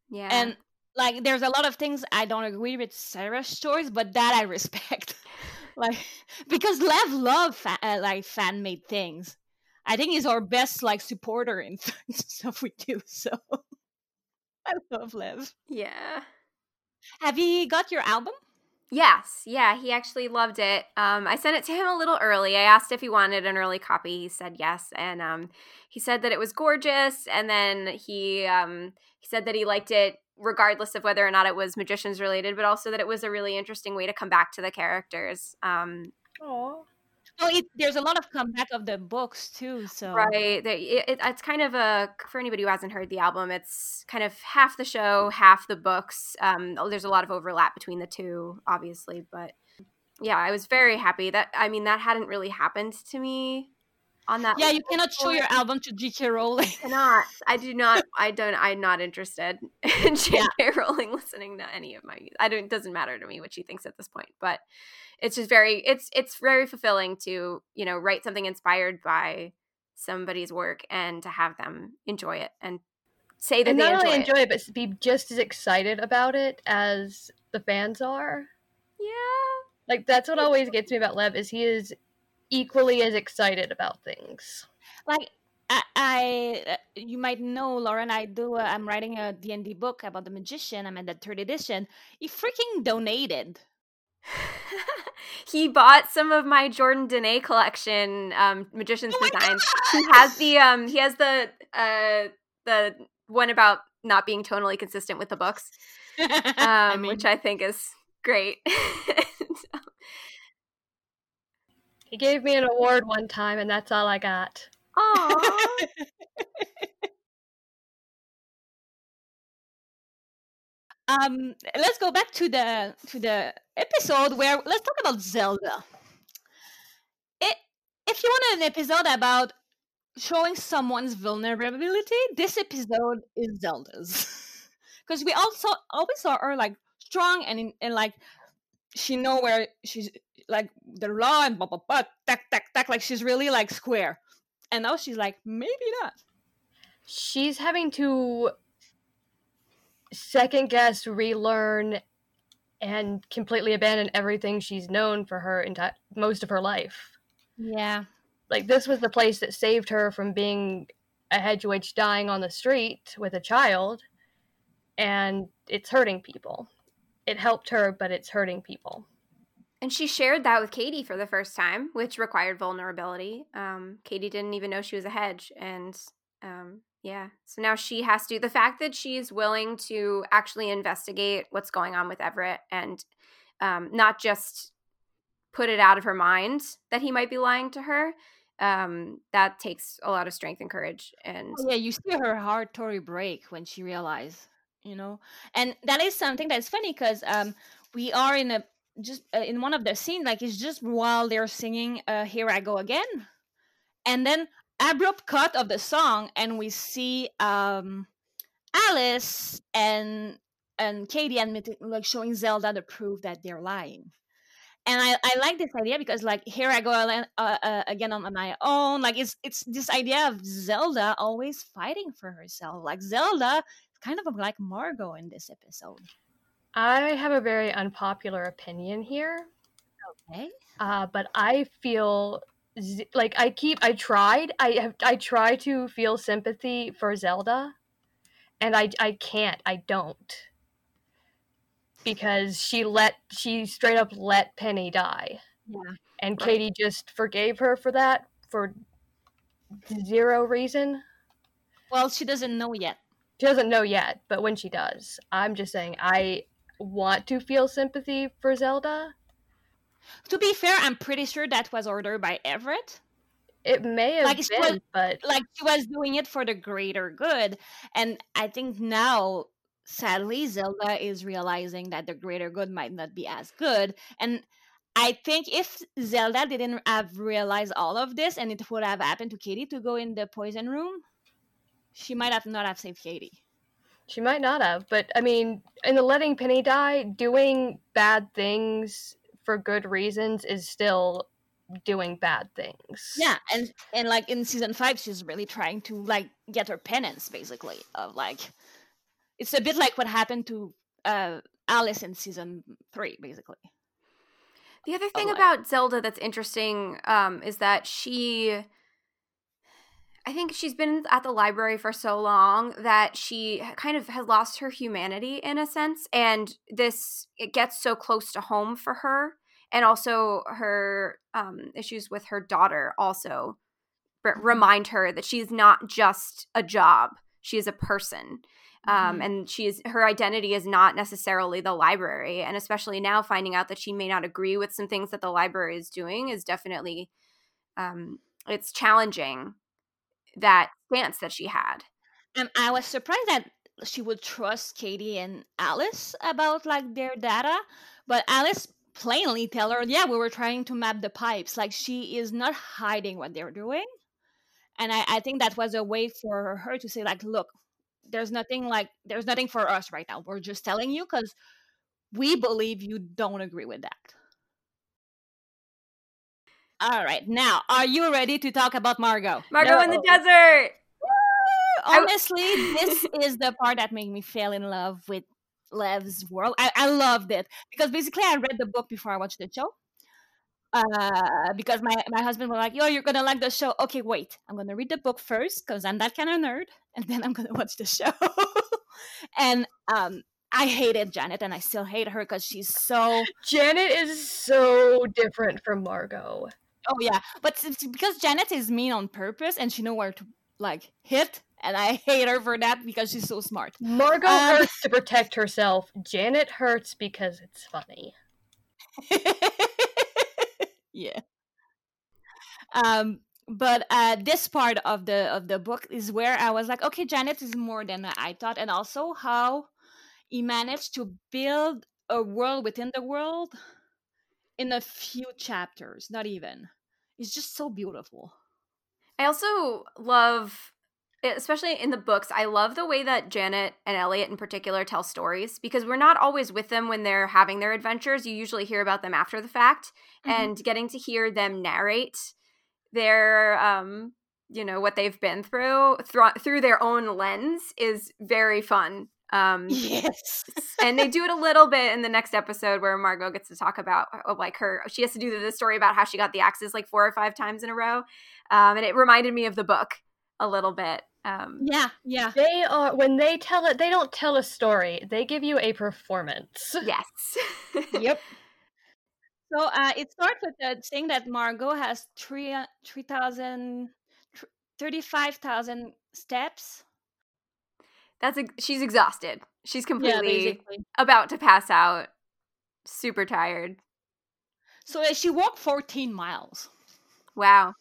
Yeah. And like, there's a lot of things I don't agree with Sera's choice, but that I respect. like, because Lev love fa- uh, like fan made things. I think he's our best like supporter in stuff we do. So I love Lev. yeah. Have you got your album? Yes, yeah, he actually loved it. Um, I sent it to him a little early. I asked if he wanted an early copy. He said yes, and um, he said that it was gorgeous. And then he um, he said that he liked it regardless of whether or not it was magicians related, but also that it was a really interesting way to come back to the characters. Um, Aww. Oh, it, there's a lot of comeback of the books too. So Right. It, it, it's kind of a for anybody who hasn't heard the album. It's kind of half the show, half the books. Um, there's a lot of overlap between the two, obviously, but yeah, I was very happy that. I mean, that hadn't really happened to me on that. yeah, you cannot show your album to J.K. Rowling. cannot. I do not. I don't. I'm not interested in J.K. Rowling listening to any of my. I don't. It doesn't matter to me what she thinks at this point, but it's just very. It's it's very fulfilling to you know write something inspired by somebody's work and to have them enjoy it and say that And they not enjoy, only it. enjoy it, but be just as excited about it as the fans are. Yeah. Like that's what always gets me about Lev is he is equally as excited about things. like I, I uh, you might know lauren i do uh, i'm writing a d&d book about the magician i'm at the third edition he freaking donated he bought some of my Jordan Dene collection um magician's Oh my designs. He has the um he has the uh the one about not being tonally consistent with the books. Um I mean, which I think is great. He gave me an award one time, and that's all I got. Aww. um let's go back to the to the episode where let's talk about zelda it, if you want an episode about showing someone's vulnerability this episode is zelda's because we also always saw her like strong and in, and like she know where she's like the law and blah blah blah tack tack tack like she's really like square and now she's like maybe not She's having to second guess, relearn, and completely abandon everything she's known for her entire most of her life. yeah Like this was the place that saved her from being a hedge witch dying on the street with a child, and it's hurting people. It helped her, but it's hurting people. And she shared that with Kady for the first time, which required vulnerability. Um, Kady didn't even know she was a hedge, and um, yeah, so now she has to. The fact that she's willing to actually investigate what's going on with Everett and um, not just put it out of her mind that he might be lying to her, um, that takes a lot of strength and courage. And Oh, yeah, you see her heart totally break when she realized, you know, and that is something that's funny because um, we are in a just uh, in one of the scenes, like it's just while they're singing uh, "Here I Go Again," and then abrupt cut of the song, and we see um, Alice and and Kady admitting, like showing Zelda the proof that they're lying. And I, I like this idea because like here I go uh, uh, again on my own like it's it's this idea of Zelda always fighting for herself. Like Zelda kind of like Margo in this episode I have a very unpopular opinion here. okay uh, but I feel z- like I keep I tried I have I try to feel sympathy for Zelda, and I I can't I don't because she let she straight up let Penny die, yeah and Right. Kady just forgave her for that for zero reason. well she doesn't know yet She doesn't know yet, but when she does, I'm just saying I want to feel sympathy for Zelda. to be fair I'm pretty sure that was ordered by Everett. It may have Like, been, was- but like she was doing it for the greater good. And i think now sadly zelda is realizing that the greater good might not be as good. And i think if zelda didn't have realized all of this and it would have happened to kady to go in the poison room she might have not have saved kady She might not have, but I mean, in the letting Penny die, doing bad things for good reasons is still doing bad things. yeah and and like in season five she's really trying to like get her penance basically of like it's a bit like what happened to uh alice in season three basically The other thing like- about Zelda that's interesting um, is that she, I think she's been at the library for so long that she kind of has lost her humanity in a sense, and this it gets so close to home for her, and also her um, issues with her daughter also r- remind her that she's not just a job; she is a person um, Mhm. and she is her identity is not necessarily the library and especially now finding out that she may not agree with some things that the library is doing is definitely um, it's challenging that stance that she had And I was surprised that she would trust Kady and Alice about like their data, but Alice plainly tell her, "Yeah, we were trying to map the pipes." Like she is not hiding what they're doing, and I, I think that was a way for her to say, like, "Look, there's nothing like there's nothing for us right now. We're just telling you because we believe you don't agree with that." All right, now are you ready to talk about Margo? margo in the desert honestly, this is the part that made me fall in love with Lev's world. I, I loved it because basically I read the book before I watched the show. Uh, because my, my husband was like, "Yo, you're gonna like the show." Okay, wait, I'm gonna read the book first because I'm that kind of nerd, and then I'm gonna watch the show. and um, I hated Janet, and I still hate her because she's so Janet is so different from Margo. Oh yeah, but it's because Janet is mean on purpose, and she know where to like hit, and I hate her for that because she's so smart. Margo Um, hurts to protect herself. Janet hurts because it's funny. yeah. Um, but uh, this part of the of the book is where I was like, okay, Janet is more than I thought, and also how he managed to build a world within the world in a few chapters, not even. It's just so beautiful. I also love, especially in the books, I love the way that Janet and Eliot in particular tell stories because we're not always with them when they're having their adventures. You usually hear about them after the fact, Mhm. and getting to hear them narrate their, um, you know, what they've been through through through their own lens is very fun. Um, Yes. and they do it a little bit in the next episode where Margo gets to talk about uh, like her she has to do the story about how she got the axes like four or five times in a row um, and it reminded me of the book a little bit um, yeah, yeah. They are when they tell it. They don't tell a story. They give you a performance. yes Yep. So uh, it starts with the saying that Margo has three, uh, 3,000, tr- 35,000 steps. That's a, she's exhausted she's completely basically. about to pass out super tired So uh, she walked 14 miles. wow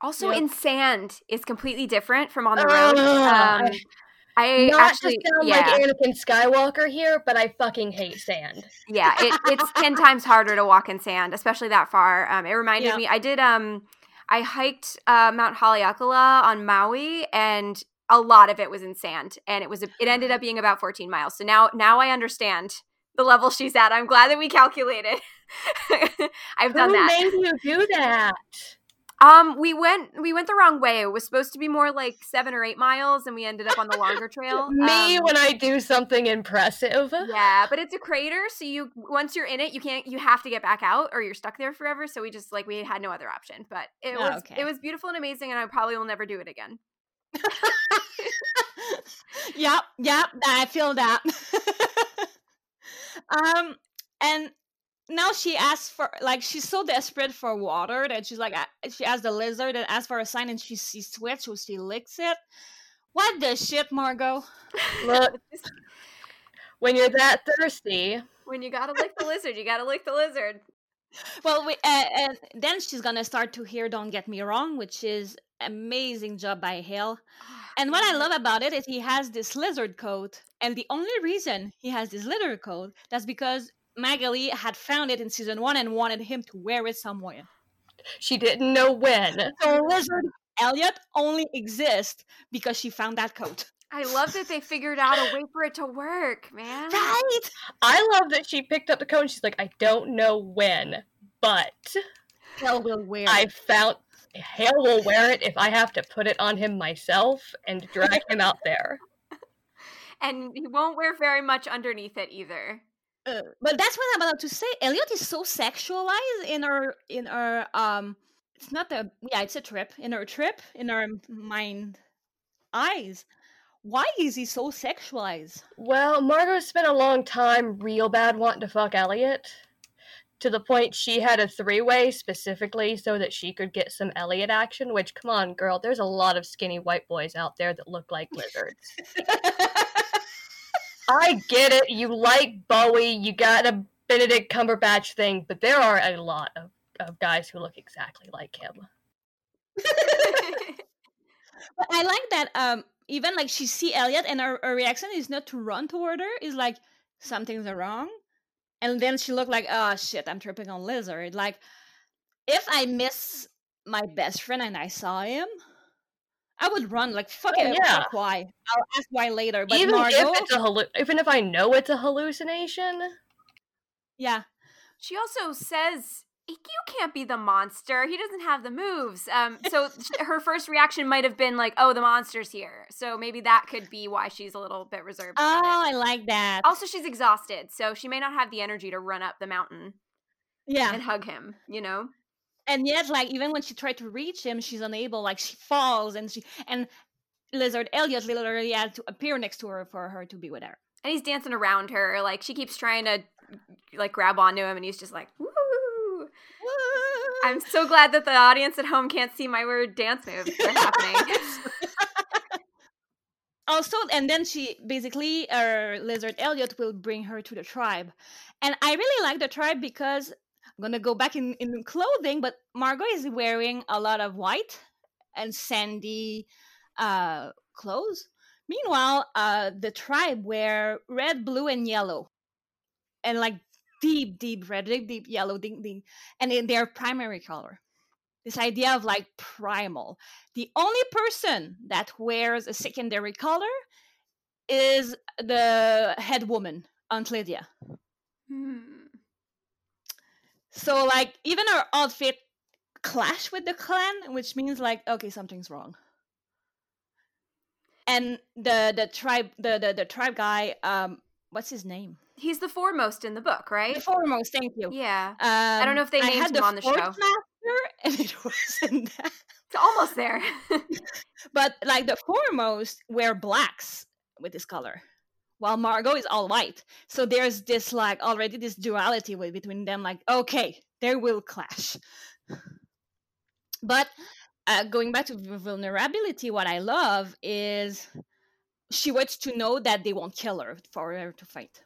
also Yep. in sand is completely different from on the road um, I Not actually sound yeah. like Anakin Skywalker here, but I fucking hate sand. yeah it, it's 10 times harder to walk in sand especially that far um, it reminded Yeah. me i did um i hiked uh, mount haleakala on maui and a lot of it was in sand and it was a, it ended up being about 14 miles so now now i understand the level she's at i'm glad that we calculated i've done that. Who that made you do that? um we went we went the wrong way it was supposed to be more like seven or eight miles and we ended up on the longer trail Me Um, when I do something impressive. yeah, but it's a crater, so you once you're in it, you can't you have to get back out or you're stuck there forever. So we just like we had no other option. But it Oh, was okay. it was beautiful and amazing, and I probably will never do it again. Yep, yep, I feel that. um, and now she asks for like she's so desperate for water that she's like she asks the lizard and asks for a sign and she sees switch so she licks it. What the shit, Margo? Look, when you're that thirsty, when you gotta lick the lizard, you gotta lick the lizard. Well, we, uh, and then she's gonna start to hear "Don't Get Me Wrong," which is amazing job by Hale. And what I love about it is he has this lizard coat, and the only reason he has this lizard coat that's because Magali had found it in season one and wanted him to wear it somewhere. she didn't know when. So lizard Eliot only exists because she found that coat. I love that they figured out a way for it to work, man. Right? I love that she picked up the coat and she's like, I don't know when, but Hale will wear I it. found Hale will wear it if I have to put it on him myself and drag him out there. And he won't wear very much underneath it either. Uh, but that's what I'm about to say. Eliot is so sexualized in our in our um. It's not a yeah. It's a trip in our trip in our mind eyes. Why is he so sexualized? Well, Margo spent a long time real bad wanting to fuck Eliot. To the point she had a three way specifically so that she could get some Eliot action, which, come on, girl, there's a lot of skinny white boys out there that look like lizards. I get it, you like Bowie, you got a Benedict Cumberbatch thing, but there are a lot of, of guys who look exactly like him. But I like that. Um, even like she see Eliot and her, her reaction is not to run toward her. Is like something's wrong, and then she looked like, oh shit, I'm tripping on lizard. Like if I miss my best friend and I saw him, I would run. Like fuck Oh, it, yeah. fuck why? I'll ask why later. But even Margo, if it's a hallu- even if I know it's a hallucination, yeah, She also says, You can't be the monster. He doesn't have the moves. Um, so her first reaction might have been like, Oh, the monster's here. So maybe that could be why she's a little bit reserved. oh. I like that. Also, she's exhausted, so she may not have the energy to run up the mountain yeah, and hug him, you know? and yet like even when she tried to reach him she's unable like she falls and she and lizard eliot literally had to appear next to her for her to be with her And he's dancing around her. Like, she keeps trying to, like, grab onto him, and he's just like, Woo! I'm so glad that the audience at home can't see my weird dance moves. They're happening. also and then she basically uh, lizard eliot will bring her to the tribe and i really like the tribe because i'm gonna go back in, in clothing but margo is wearing a lot of white and sandy uh clothes Meanwhile, uh, the tribe wear red, blue, and yellow, and like deep, deep red, deep, deep yellow, deep, deep, and in their primary color. This idea of like primal. The only person that wears a secondary color is the head woman, Aunt Lydia. Hmm. So like even her outfit clash with the clan, which means like okay, something's wrong. And the the tribe the the, the tribe guy, um, what's his name? He's the foremost in the book, right? The foremost. Thank you. Yeah. Um, don't know if they I named him the on the show. master, and it wasn't that. It's almost there. But like the foremost wear blacks with this color, while Margo is all white. So there's this like already this duality with, between them. Like okay, they will clash. But uh, going back to vulnerability, what I love is she wants to know that they won't kill her for her to fight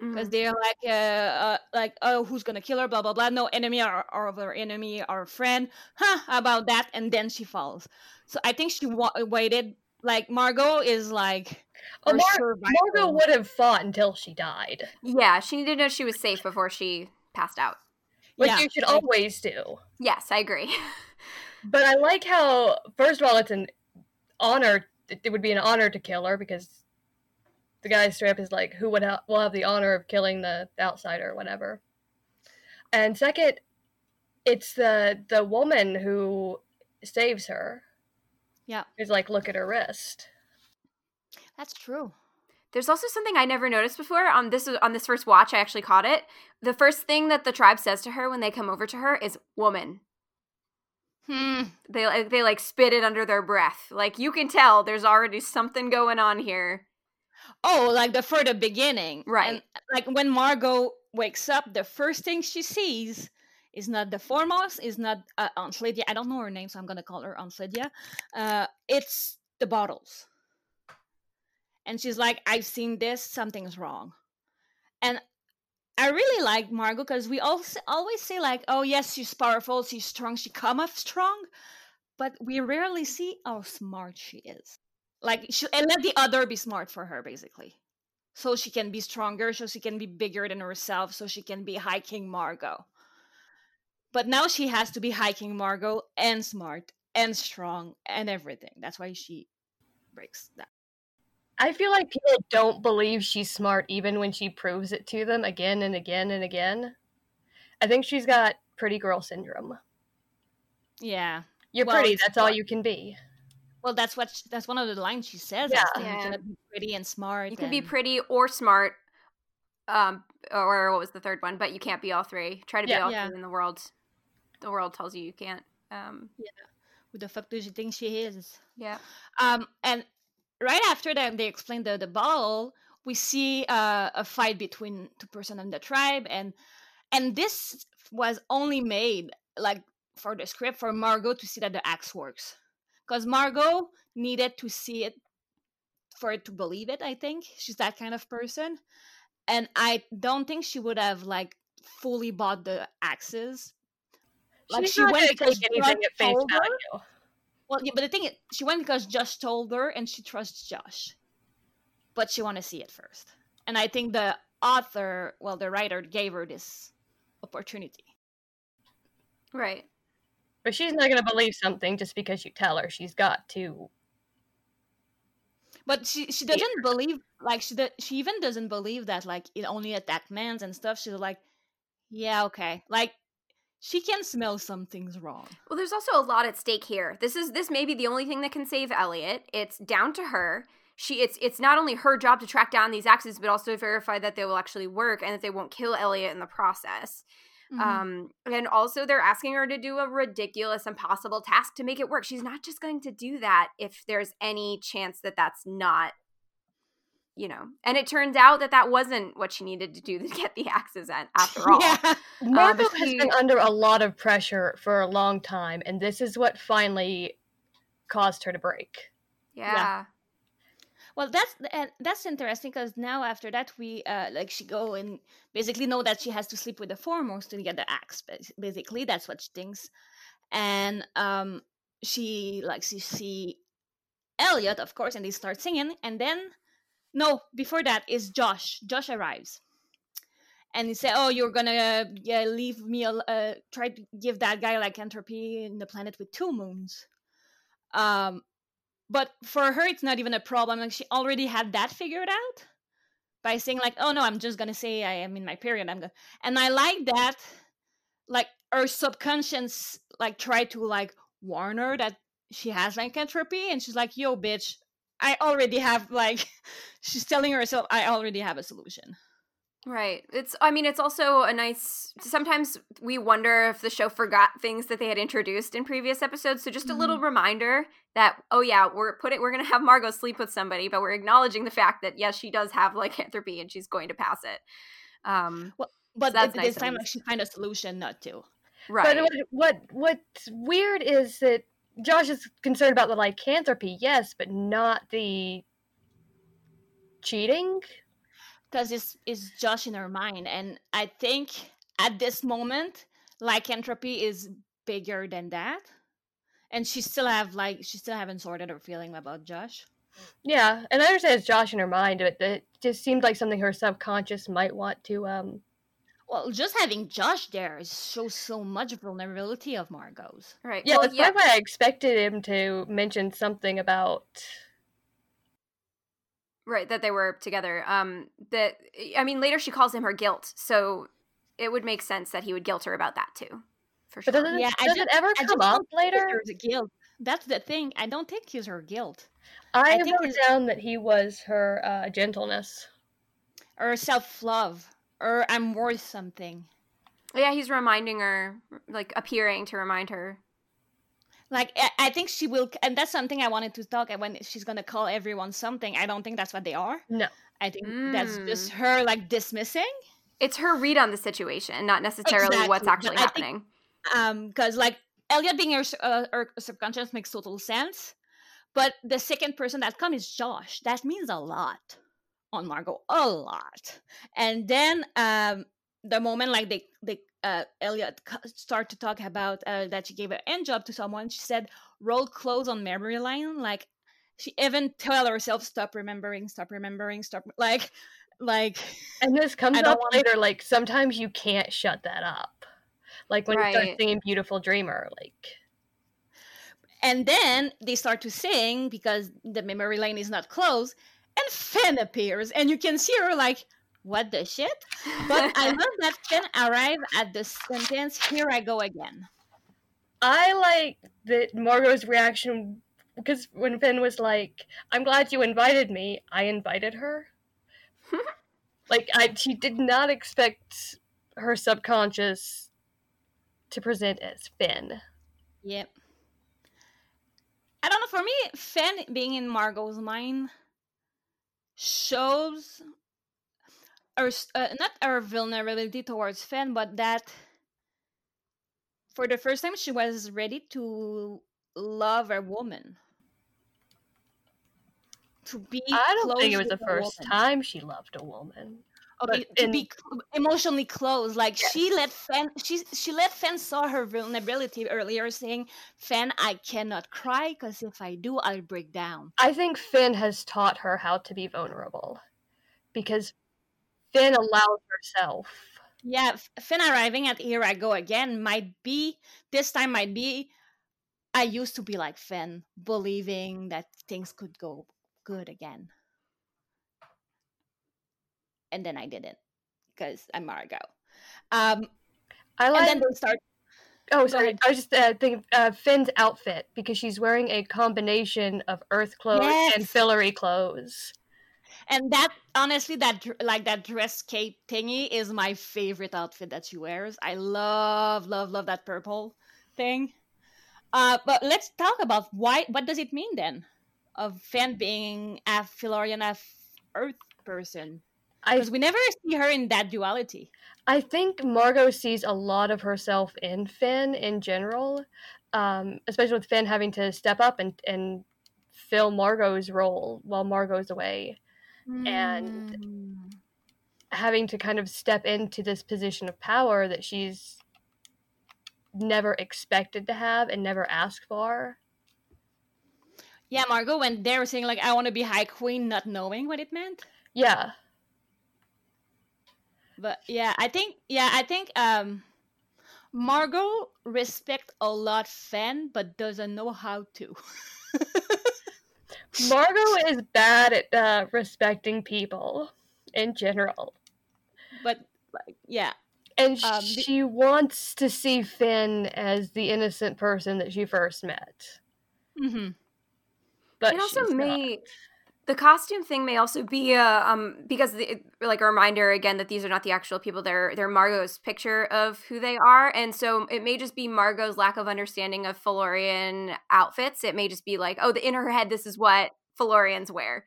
because Mm. they're like uh, uh like oh who's gonna kill her blah blah blah no enemy or, or of her enemy or friend huh about that and then she falls so i think she wa- waited like margo is like Oh, Mar- Margo would have fought until she died, Yeah, she needed to know she was safe before she passed out. which Yeah, you should like- always do. Yes, I agree. But I like how, first of all, it's an honor. It it would be an honor to kill her because the guy's strip is like, who would ha- will have the honor of killing the outsider or whatever. And second, it's the the woman who saves her. Yeah. Is like, look at her wrist. that's true There's also something I never noticed before. On this on this first watch, I actually caught it. The first thing that the tribe says to her when they come over to her is "woman." Hmm. They like- they like spit it under their breath. Like you can tell, there's already something going on here. oh like the for the beginning. Right. and, like when margo wakes up the first thing she sees is not the foremost is not uh, aunt lydia. I don't know her name so i'm gonna call her aunt lydia. Uh it's the bottles. And she's like i've seen this. Something's wrong. And i really like margo because we also always say like oh yes she's powerful she's strong she come off strong but we rarely see how smart she is. Like she, and let the other be smart for her basically. So she can be stronger so she can be bigger than herself so she can be hiking margo. But now she has to be hiking margo and smart and strong and everything. That's why she breaks that I feel like people don't believe she's smart even when she proves it to them again and again and again. I think she's got pretty girl syndrome. yeah You're Well, pretty, that's all you can be. well that's what sh- that's one of the lines she says Yeah. Yeah. you cannot be pretty and smart You can be pretty or smart, um, or what was the third one? But you can't be all three. Try to be Yeah. all Yeah. three, in the world, the world tells you you can't. Um, who the fuck does she think she is yeah. Um, and right after that, they explain the the bottle. We see uh, a fight between two person in the tribe, and and this was only made like for the script for Margo to see that the axe works, because Margo needed to see it for it to believe it. I think she's that kind of person, and I don't think she would have like fully bought the axes. Like she's she went gonna take anything at face value. Well, yeah, but the thing is, she went because Josh told her, and she trusts Josh. But she want to see it first, and I think the author, well, the writer, gave her this opportunity. Right. But she's not gonna believe something just because you tell her. She's got to. But she she doesn't believe like she do, she even doesn't believe that like it only attacked mans and stuff. She's like, yeah, okay, like she can smell something's wrong. Well, there's also a lot at stake here. This is this may be the only thing that can save Eliot. It's down to her. She it's it's not only her job to track down these axes, but also verify that they will actually work and that they won't kill Eliot in the process. Mhm. Um, and also they're asking her to do a ridiculous, impossible task to make it work. She's not just going to do that if there's any chance that that's not, you know. And it turns out that that wasn't what she needed to do to get the axes at, after all. yeah, Margo but has she- been under a lot of pressure for a long time, and this is what finally caused her to break. Yeah. Well, that's and that's interesting because now after that we uh like she go and basically know that she has to sleep with the foremost to get the axe. bas- Basically, that's what she thinks, and um she like she see Eliot, of course, and they start singing. And then, no, before that is Josh. Josh arrives. And he said, "Oh, you're gonna yeah, leave me. Uh, try to give that guy like entropy in the planet with two moons." Um, but for her, it's not even a problem. Like she already had that figured out by saying like, "Oh no, I'm just gonna say I am in my period." I'm gonna, and I like that. Like her subconscious, like try to like warn her that she has like entropy and she's like, "Yo, bitch, I already have like." she's telling herself, "I already have a solution." Right. It's I mean it's also a nice sometimes we wonder if the show forgot things that they had introduced in previous episodes. So just a little reminder that oh yeah, we're putting we're going to have Margo sleep with somebody, but we're acknowledging the fact that yes, she does have lycanthropy and she's going to pass it. Um But that's th- nice this time, like, she find a solution not to. right. But what, what what's weird is that Josh is concerned about the lycanthropy, yes, but not the cheating. because it's, it's Josh in her mind. And I think at this moment, lycanthropy is bigger than that. And she still have like she still haven't sorted her feeling about Josh. Yeah, and I understand it's Josh in her mind, but it just seemed like something her subconscious might want to. um Well, just having Josh there shows so much vulnerability of Margo's. right. Yeah, well, that's probably why I expected him to mention something about. Right, that they were together. Um that I mean later she calls him her guilt. So it would make sense that he would guilt her about that too. For sure. But doesn't, Yeah, it, I does just- it ever I come just up don't later? There's a guilt. That's the thing. I don't think he's her guilt I, I think wrote down that he was her uh, gentleness. or self love or I'm worth something. yeah, he's reminding her like appearing to remind her. Like I, I think she will, and that's something I wanted to talk. When she's gonna call everyone something, I don't think that's what they are. No. I think that's Mm. just her like dismissing. It's her read on the situation, not necessarily what's actually but I think- happening. Um, because like Eliot being her, uh, her subconscious makes total sense, but the second person that comes is Josh. That means a lot on Margo, a lot. And then um, the moment like they they uh, Eliot start to talk about uh, that she gave an end job to someone, she said roll close on memory line. Like she even tell herself stop remembering, stop remembering, stop like like And this comes up wanna- later. Like sometimes you can't shut that up. Like when you start singing "Beautiful Dreamer," like And then they start to sing because the memory lane is not closed, and Fen appears, and you can see her like, "What the shit?" But I love that Fen arrived at the sentence. Here I go again. I like that Margo's reaction because when Fen was like, "I'm glad you invited me," I invited her. like I, she did not expect her subconscious to present as Fen. Yep. I don't know. For me, Fen being in Margo's mind shows, or uh, not our vulnerability towards Fen, but that for the first time she was ready to love a woman. To be I don't think it was the first woman. time she loved a woman. But to in- be emotionally close. Like Yes. she let Fen, she she let Fen saw her vulnerability earlier, saying, "Fen, I cannot cry because if I do, I'll break down." I think Fen has taught her how to be vulnerable because Fen allows herself. Yeah, Fen arriving at Here I Go Again might be this time might be. I used to be like Fen, believing that things could go good again, and then I didn't because I'm Margo. Um, I and like. then they start. oh, sorry. I was just uh, thinking uh, Fen's outfit because she's wearing a combination of Earth clothes and Yes. Fillory clothes. And that honestly, that like that dress cape thingy is my favorite outfit that she wears. I love, love, love that purple thing. Uh, but let's talk about why. What does it mean then, of Fen being a Fillorian, a Earth person? Because we never see her in that duality. I think Margo sees a lot of herself in Fen in general, um, especially with Fen having to step up and and fill Margo's role while Margo's away, And- Mm. having to kind of step into this position of power that she's never expected to have and never asked for. Yeah, Margo when they were saying like I want to be High Queen, not knowing what it meant. Yeah. But yeah, I think yeah, I think um Margo respect a lot Fen, but doesn't know how to. Margo is bad at uh, respecting people in general. but like yeah, And Um, the- she wants to see Fen as the innocent person that she first met. Mm-hmm. But it also she's not. May the costume thing may also be a um because the, like a reminder again that these are not the actual people they're they're Margo's picture of who they are and so it may just be Margo's lack of understanding of Fillorian outfits it may just be like oh the in her head this is what Fillorians wear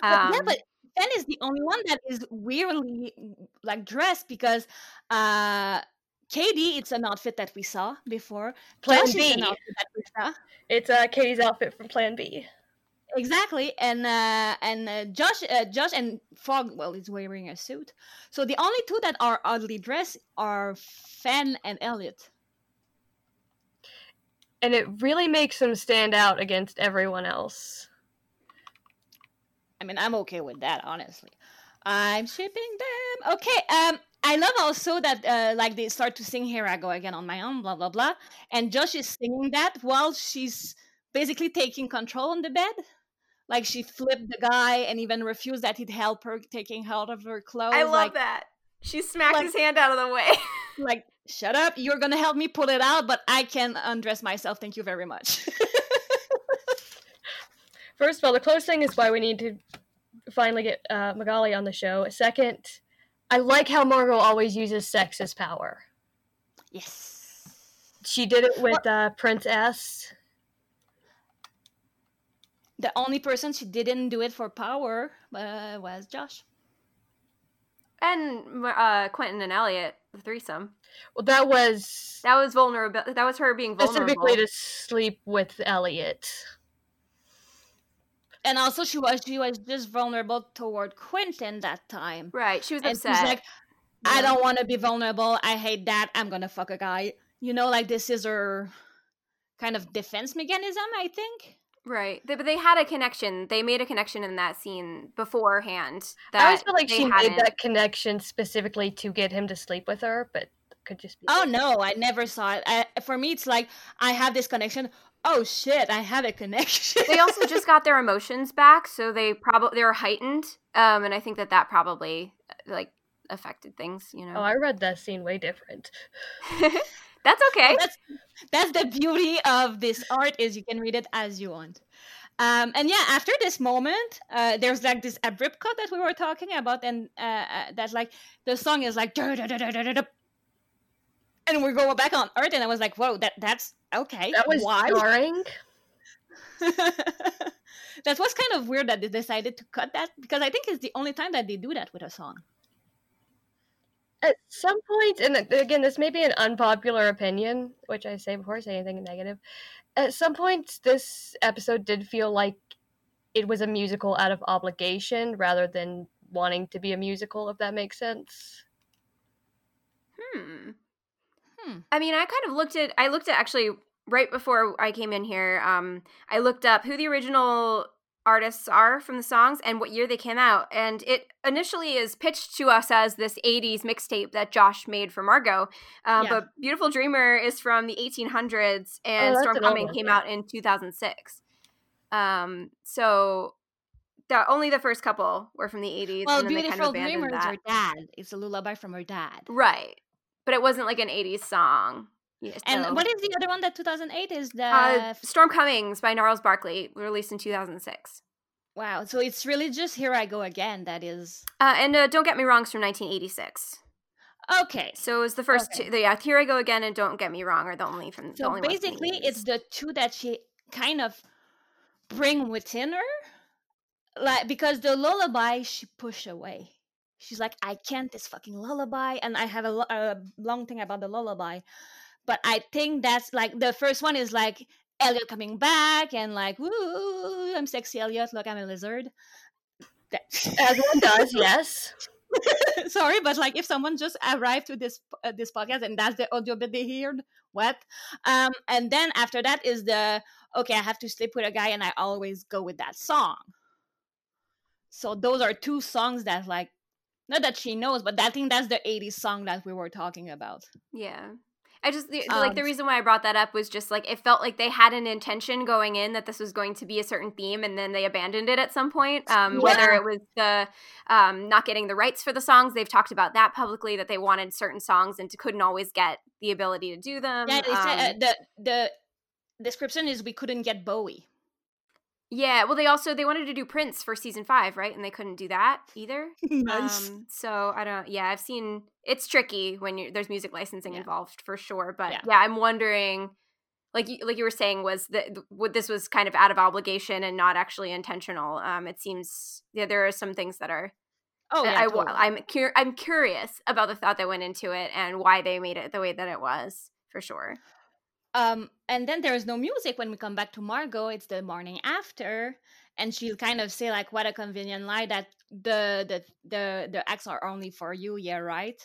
But yeah, Um, but Fen is the only one that is weirdly like dressed because uh Kady, it's an outfit that we saw before. Plan Josh B. is an outfit that we saw. It's uh, Kady's outfit from Plan B. Exactly, and uh, and uh, Josh, uh, Josh and Frog, well, is wearing a suit. So the only two that are oddly dressed are Fen and Eliot. And it really makes them stand out against everyone else. I mean, I'm okay with that, honestly. I'm shipping them. Okay. Um, I love also that uh, like they start to sing "Here I Go Again on My Own," blah blah blah, and Josh is singing that while she's basically taking control on the bed. Like she flipped the guy and even refused that he'd help her taking out of her clothes. I love like, that she smacked like- his hand out of the way like shut up you're gonna help me pull it out but i can undress myself thank you very much First of all, the clothes thing is why we need to finally get uh, Magali on the show. Second, I like how Margo always uses sex as power. yes She did it with uh, Prince S. the only person she didn't do it for power uh, was josh. And uh Quentin and Eliot the threesome. Well, that was that was vulnerable that was her being vulnerable. specifically to sleep with Eliot. and also she was she was just vulnerable toward quentin that time. Right she was and she's upset. like i don't want to be vulnerable. I hate that. I'm gonna fuck a guy. You know like this is her kind of defense mechanism i think Right, they, but they had a connection. They made a connection in that scene beforehand. That I always feel like she made hadn't. that connection specifically to get him to sleep with her, but could just be. Oh no, I never saw it. I, for me, it's like I have this connection. Oh shit, I have a connection. they also just got their emotions back, so they probably they were heightened. Um, and I think that that probably uh, like affected things. You know, Oh, I read that scene way different. that's okay. that's that's the beauty of this art is you can read it as you want. Um, and yeah, after this moment, uh, there's like this abrupt cut that we were talking about, and uh, uh, that like the song is like, and we go back on Earth, and I was like, "Whoa, that that's okay." That was Why? jarring. that was kind of weird that they decided to cut that because I think it's the only time that they do that with a song. At some point, and again, this may be an unpopular opinion, which I say before I say anything negative. At some point, this episode did feel like it was a musical out of obligation rather than wanting to be a musical, if that makes sense. Hmm. Hmm. I mean, I kind of looked at. I looked at actually right before I came in here. Um, I looked up who the original artists are from the songs and what year they came out, and it initially is pitched to us as this '80s mixtape that Josh made for Margo. Um, Yeah. But "Beautiful Dreamer" is from the 1800s, and that's "Storm an Coming" came yeah. out in 2006. Um, so. The, only the first couple were from the 80s. Well, and then Beautiful kind of Dreamer is her dad. It's a lullaby from her dad. Right. But it wasn't like an 80s song. Yeah, And what is the other one that 2008 is the uh, Storm Cummings by Gnarls Barkley, released in 2006. wow. So it's really just Here I Go Again that is Uh, and uh, Don't Get Me Wrong is from 1986. okay. So it was the first Okay. two. Yeah, Here I Go Again and Don't Get Me Wrong are the only from the So only the basically, 80s. it's the two that she kind of bring within her, like because the lullaby she push away. She's like, I can't this fucking lullaby, and I have a, a long thing about the lullaby, but I think that's like the first one is like Eliot coming back and like, woo, I'm sexy Eliot. Look, I'm a lizard. That- As one does, yes. sorry, but like if someone just arrived to this uh, this podcast and that's the audio bit they heard, what? Um, and then after that is the okay, I have to sleep with a guy, and I always go with that song. So those are two songs that like not that she knows, but I think that's the 80s song that we were talking about. Yeah. I just the, Um, like the reason why I brought that up was just like it felt like they had an intention going in that this was going to be a certain theme, and then they abandoned it at some point. Um, Whether it was the um, not getting the rights for the songs, they've talked about that publicly that they wanted certain songs and couldn't always get the ability to do them. yeah, they said, uh, Um, the the description is we couldn't get Bowie. Yeah. Well, they also they wanted to do Prince for season five, right? And they couldn't do that either. Um, so I don't. Yeah, I've seen it's tricky when you there's music licensing Yeah. involved for sure. But Yeah. yeah, I'm wondering, like you, like you were saying, was that what this was kind of out of obligation and not actually intentional. Um, it seems yeah, there are some things that are. oh yeah, I, totally. I'm cur- I'm curious about the thought that went into it and why they made it the way that it was for sure. Um, and then there is no music when we come back to Margo. It's the morning after, and she'll kind of say like, "What a convenient lie that the the the the acts are only for you." Yeah, right.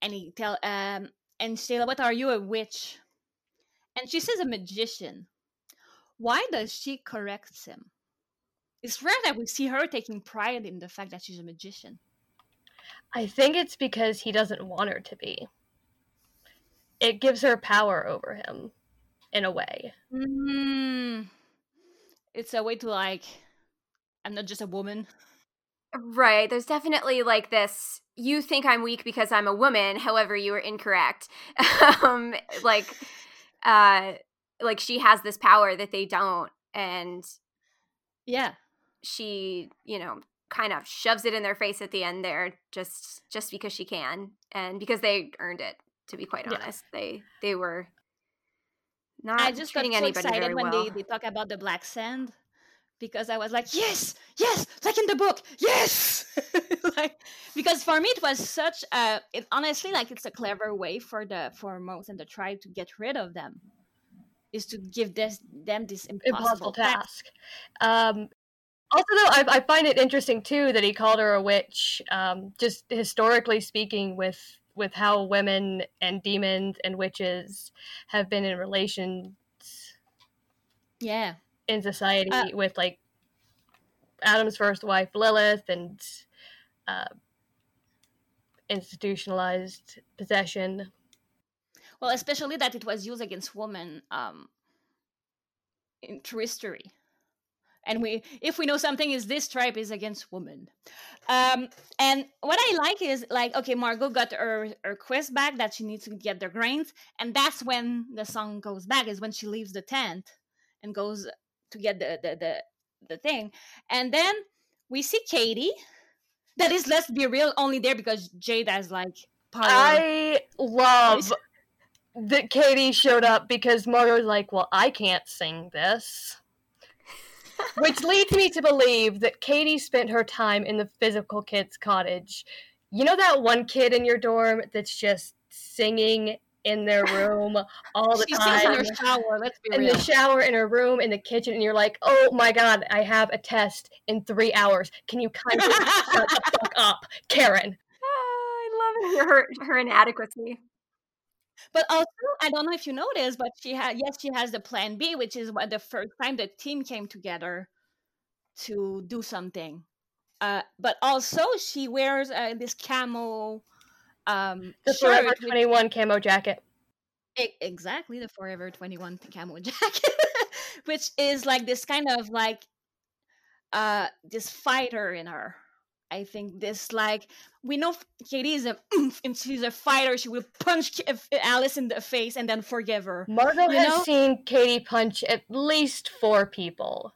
And he tell um and she "What are you a witch?" And she says a magician. Why does she correct him? It's rare that we see her taking pride in the fact that she's a magician. I think it's because he doesn't want her to be. It gives her power over him, in a way. Mm, it's a way to like, I'm not just a woman. Right. There's definitely like this you think I'm weak because I'm a woman, however you are incorrect. um like uh like she has this power that they don't and Yeah. she, you know, kind of shoves it in their face at the end there just just because she can and because they earned it to be quite Yeah. honest. They they were not I just got treating so anybody excited when well. they, they talk about the black sand because I was like, yes, yes, like in the book, yes. like because for me it was such a it honestly like it's a clever way for the for Mouse and the tribe to get rid of them is to give this them this impossible, Impossible task. task. Um, also, though, I, I find it interesting too that he called her a witch. Um, just historically speaking, with with how women and demons and witches have been in relations Yeah. in society Uh, with like Adam's first wife Lilith and uh, institutionalized possession. Well, especially that it was used against women um, in through history. And we, if we know something, is this tribe is against women. Um, and what I like is like, okay, Margo got her her quest back that she needs to get the grains, and that's when the song goes back. Is when she leaves the tent and goes to get the the the, the thing, and then we see Kady. That is, let's be real, only there because Jade has like power. I love that Kady showed up because Margo's like, well, I can't sing this. Which leads me to believe that Kady spent her time in the physical kids' cottage. You know that one kid in your dorm that's just singing in their room all the she sings in time? her shower. Let's be in real. the shower, in her room, in the kitchen, and you're like, oh my god, I have a test in three hours. Can you kindly shut the fuck up, Karen? Ah, I love her her inadequacy. But also, I don't know if you noticed, but she had yes, she has the plan B, which is what the first time the team came together to do something. Uh, but also, she wears uh, this camo um, The shirt. Forever with- 21 camo jacket. Exactly the Forever 21 camo jacket, which is like this kind of like uh this fighter in her. I think this like we know Kady is a and she's a fighter. She will punch Alice in the face and then forgive her. Margo You has know? seen Kady punch at least four people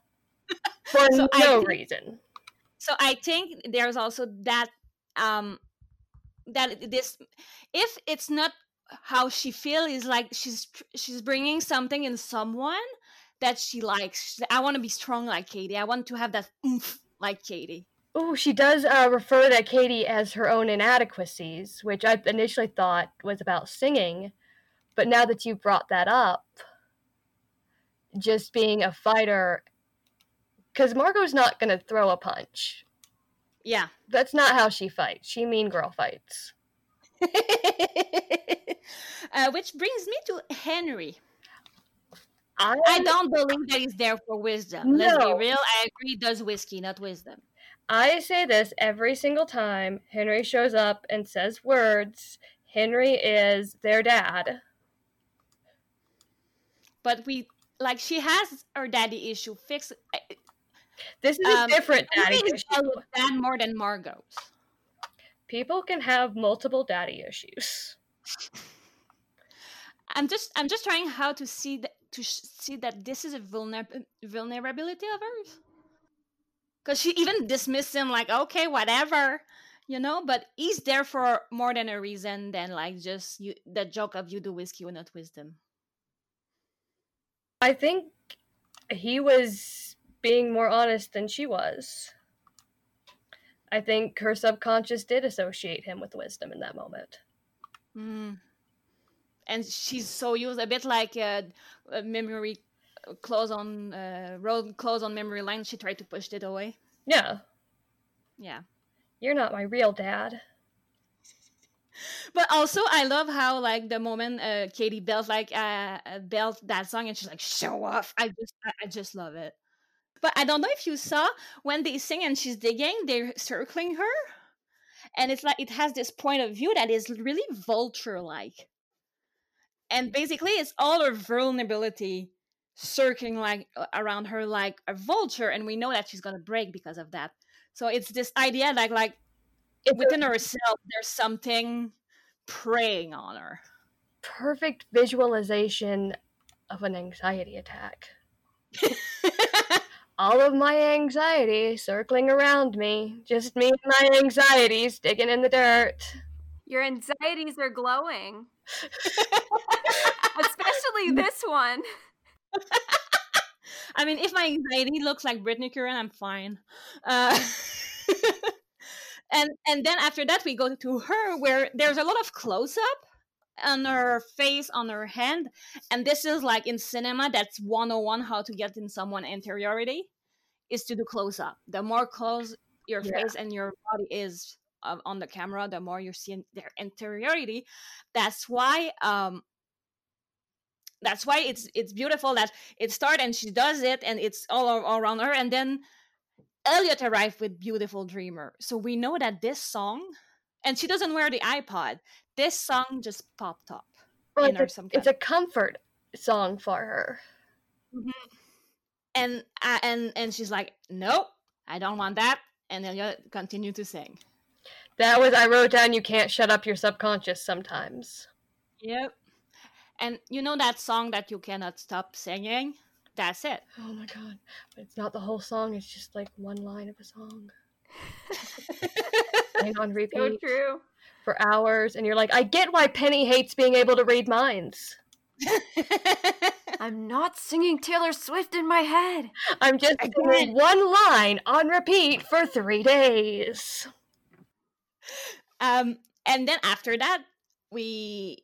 for So no think- reason. So I think there's also that um that this if it's not how she feel is like she's she's bringing something in someone that she likes. She's I want to be strong like Kady. I want to have that oomph like Kady. Oh, she does uh, refer to Kady as her own inadequacies, which I initially thought was about singing. But now that you brought that up, just being a fighter, because Margo's not going to throw a punch. Yeah. That's not how she fights. She mean girl fights. uh, which brings me to Henry. I, I don't believe that he's there for wisdom. Let's be real. I agree. He does whiskey, not wisdom. I say this every single time Henry shows up and says words. Henry is their dad. But we like she has her daddy issue fixed. This is Um, a different daddy issue. dad more than Margo's. People can have multiple daddy issues. I'm just I'm just trying how to see that to sh- see that this is a vulner- vulnerability of hers. Because she even dismissed him like okay whatever, you know. But he's there for more than a reason than like just you the joke of you do whiskey or not wisdom. I think he was being more honest than she was. I think her subconscious did associate him with wisdom in that moment. Mm. And she's so used a bit like a, a memory uh, close on uh, road close on memory line. She tried to push it away. Yeah, Yeah. you're not my real dad. But also, I love how like the moment uh, Kady belts like uh, uh, belt that song, and she's like, "Show off!" I just, I, I just love it. But I don't know if you saw when they sing and she's digging, they're circling her, and it's like it has this point of view that is really vulture-like, and basically it's all her vulnerability circling like around her like a vulture, and we know that she's gonna break because of that. So it's this idea like like It's a within herself there's something preying on her perfect visualization of an anxiety attack. All of my anxiety circling around me, just me and my anxieties digging in the dirt. Your anxieties are glowing. Especially this one. I mean if my anxiety looks like brittany curran i'm fine. Uh, and and then after that we go to her where there's a lot of close up on her face on her hand and this is like in cinema that's 101 how to get in someone interiority is to do close up the more close your Yeah. face and your body is uh, on the camera the more you're seeing their interiority. That's why um that's why it's it's beautiful that it starts and she does it and it's all, all around her. And then eliot arrived with beautiful dreamer. So we know that this song and she doesn't wear the ipod this song just popped up Well, in her it's, a, it's a comfort song for her. and uh, and and she's like nope i don't want that. And eliot continued to sing. That was I wrote down you can't shut up your subconscious sometimes. yep and you know that song that you cannot stop singing that's it Oh my god. But it's not the whole song, it's just like one line of a song. Playing on So repeat true. for hours and you're like, I get why Penny hates being able to read minds. I'm not singing Taylor Swift in my head. I'm just Again. singing one line on repeat for three days. um and then after that we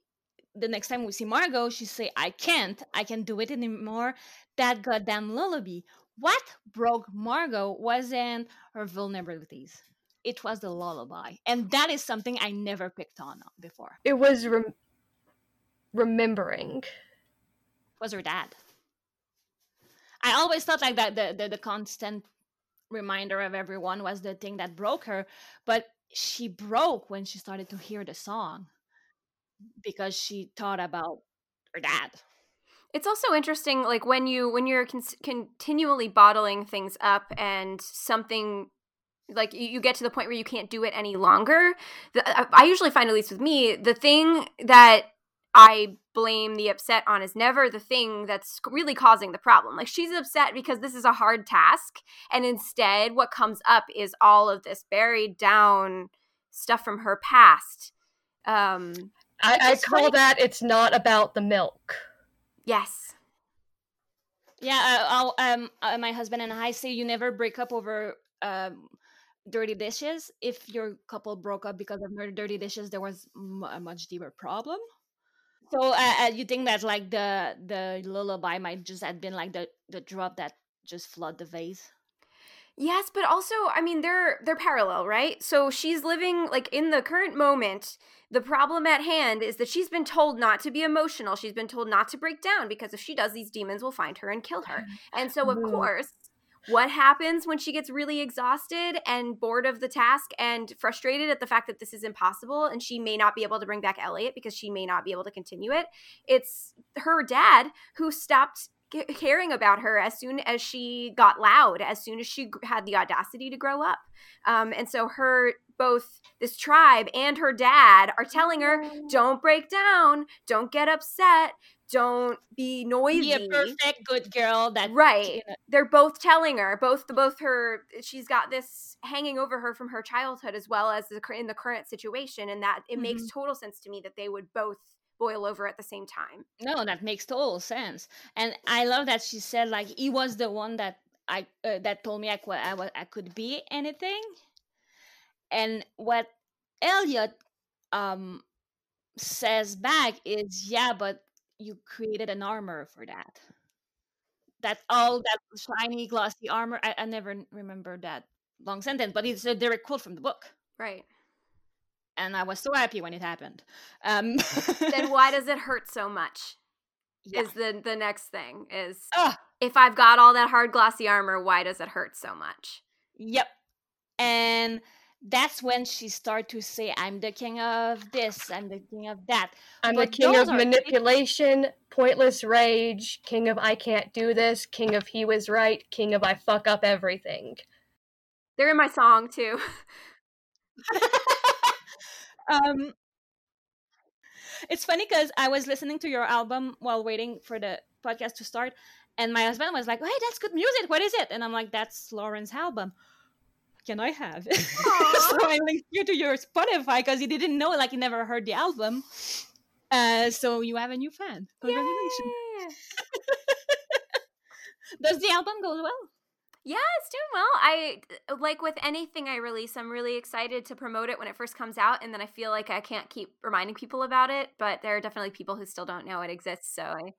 the next time we see margo she say i can't i can't do it anymore that goddamn lullaby. What broke margo wasn't her vulnerabilities. It was the lullaby and that is something i never picked on uh, before. It was rem- remembering. was her dad. I always thought like that the, the the constant reminder of everyone was the thing that broke her but she broke when she started to hear the song because she thought about her dad It's also interesting, like when you when you're con- continually bottling things up, and something like you, get to the point where you can't do it any longer. The, I, I usually find, at least with me, the thing that I blame the upset on is never the thing that's really causing the problem. Like she's upset because this is a hard task, and instead, what comes up is all of this buried down stuff from her past. Um, I, I call funny- that it's not about the milk. yes. yeah uh, I'll, um uh, my husband and i say you never break up over um dirty dishes if your couple broke up because of dirty dishes there was m- a much deeper problem so uh, uh, you think that like the the lullaby might just have been like the the drop that just flood the vase Yes, but also, I mean, they're they're parallel, right? So she's living like in the current moment. The problem at hand is that she's been told not to be emotional. She's been told not to break down because if she does, these demons will find her and kill her. And so, of Ooh. course, what happens when she gets really exhausted and bored of the task and frustrated at the fact that this is impossible and she may not be able to bring back Eliot because she may not be able to continue it? It's her dad who stopped caring about her as soon as she got loud, as soon as she had the audacity to grow up. Um, and so her both this tribe and her dad are telling her, "Don't break down, don't get upset, don't be noisy." Be a perfect good girl that Right. They're both telling her, both the both her. She's got this hanging over her from her childhood, as well as the, in the current situation, and that it makes total sense to me that they would both boil over at the same time. No, that makes total sense. And I love that she said like he was the one that I uh, that told me I could I, I could be anything. And what Eliot um says back is yeah, but you created an armor for that. That all that shiny glossy armor. I, I never remember that long sentence, but it's a direct quote from the book. Right. And I was so happy when it happened. Um, then why does it hurt so much? Yeah. Is the the next thing is Ah. if I've got all that hard glossy armor, why does it hurt so much? Yep. And that's when she started to say, I'm the king of this, I'm the king of that. I'm the king of are- manipulation, pointless rage, king of I can't do this, king of he was right, king of I fuck up everything. They're in my song too. um it's funny because I was listening to your album while waiting for the podcast to start, and my husband was like, Hey, that's good music. What is it? And I'm like, That's Lauren's album. Can I have it? so I linked you to your Spotify because he didn't know, like he never heard the album. Uh, so you have a new fan. Congratulations. Does the album go well? Yeah, it's doing well. I like with anything I release, I'm really excited to promote it when it first comes out, and then I feel like I can't keep reminding people about it. But there are definitely people who still don't know it exists, so I,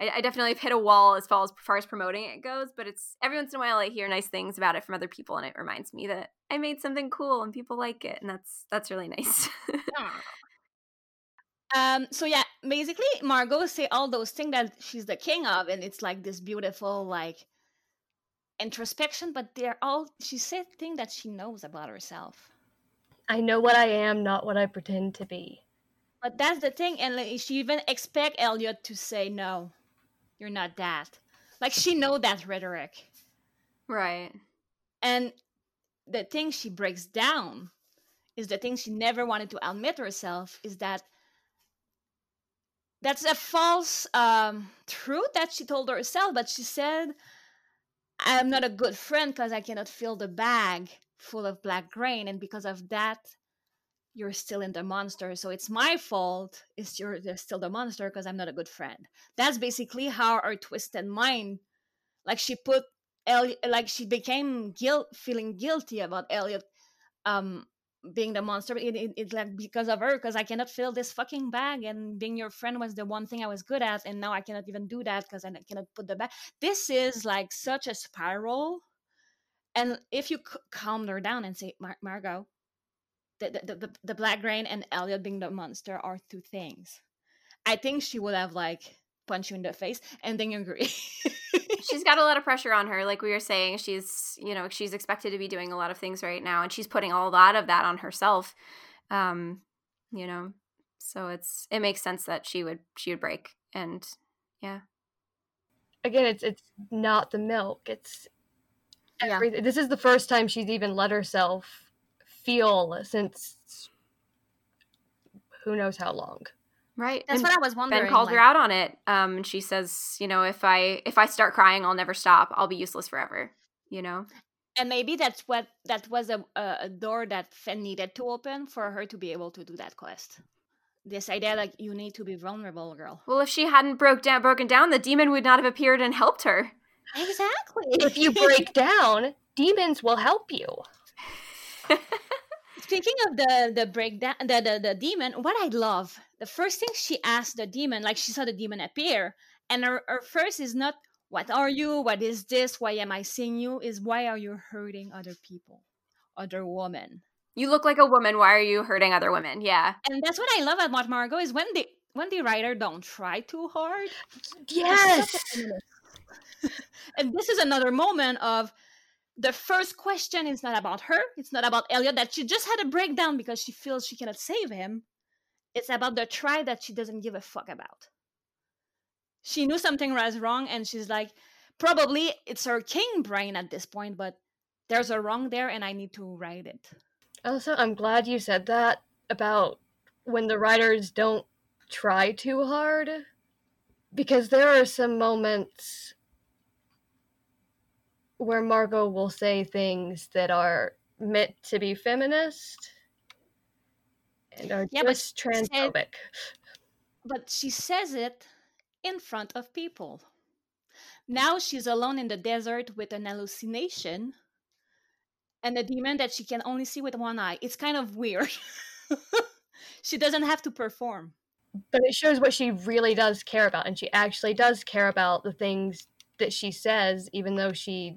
I, definitely have hit a wall as far as, far as promoting it goes. But it's every once in a while I hear nice things about it from other people, and it reminds me that I made something cool and people like it, and that's that's really nice. Um, so yeah, basically Margo say all those things that she's the king of, and it's like this beautiful like introspection, but they're all she said thing that she knows about herself. I know what I am, not what I pretend to be. But that's the thing, and like, she even expect Eliot to say no, you're not that. Like she know that rhetoric, right. and the thing she breaks down is the thing she never wanted to admit herself is that that's a false um, truth that she told herself but she said i'm not a good friend because i cannot fill the bag full of black grain and because of that you're still in the monster. So it's my fault it's you're still the monster because i'm not a good friend. That's basically how her twisted mind like she put Eliot, like she became guilt feeling guilty about eliot um being the monster it, it, it's like because of her because i cannot fill this fucking bag and being your friend was the one thing i was good at and now i cannot even do that because i cannot put the bag this is like such a spiral and if you c- calm her down and say Mar- margo the, the, the, the black grain and eliot being the monster are two things. I think she would have like punched you in the face and then you agree she's got a lot of pressure on her like we were saying she's you know she's expected to be doing a lot of things right now and she's putting a lot of that on herself um you know so it's it makes sense that she would she would break and yeah Again, it's it's not the milk. It's Yeah. This is the first time she's even let herself feel since who knows how long. Right that's and what i was wondering ben called her out on it um and she says you know if i if i start crying i'll never stop i'll be useless forever you know and maybe that's what that was a, a a door that Fen needed to open for her to be able to do that quest. This idea like you need to be vulnerable, girl. well if she hadn't broke down broken down the demon would not have appeared and helped her Exactly. If you break down, demons will help you. Speaking of the the breakdown, the, the the demon, what I love, the first thing she asked the demon, like she saw the demon appear, and her, her first is not what are you? What is this? Why am I seeing you? Is why are you hurting other people, other women? You look like a woman. Why are you hurting other women? Yeah. And that's what I love about Margo is when the when the writer don't try too hard. Yes. and this is another moment of the first question is not about her. It's not about Eliot that she just had a breakdown because she feels she cannot save him. It's about the try that she doesn't give a fuck about. She knew something was wrong and she's like, probably it's her king brain at this point, but there's a wrong there and I need to right it. Also, I'm glad you said that about when the writers don't try too hard because there are some moments where Margo will say things that are meant to be feminist and are Yeah, but just said- transphobic. But she says it in front of people. Now she's alone in the desert with an hallucination and a demon that she can only see with one eye. It's kind of weird. she doesn't have to perform. But it shows what she really does care about, and she actually does care about the things that she says, even though she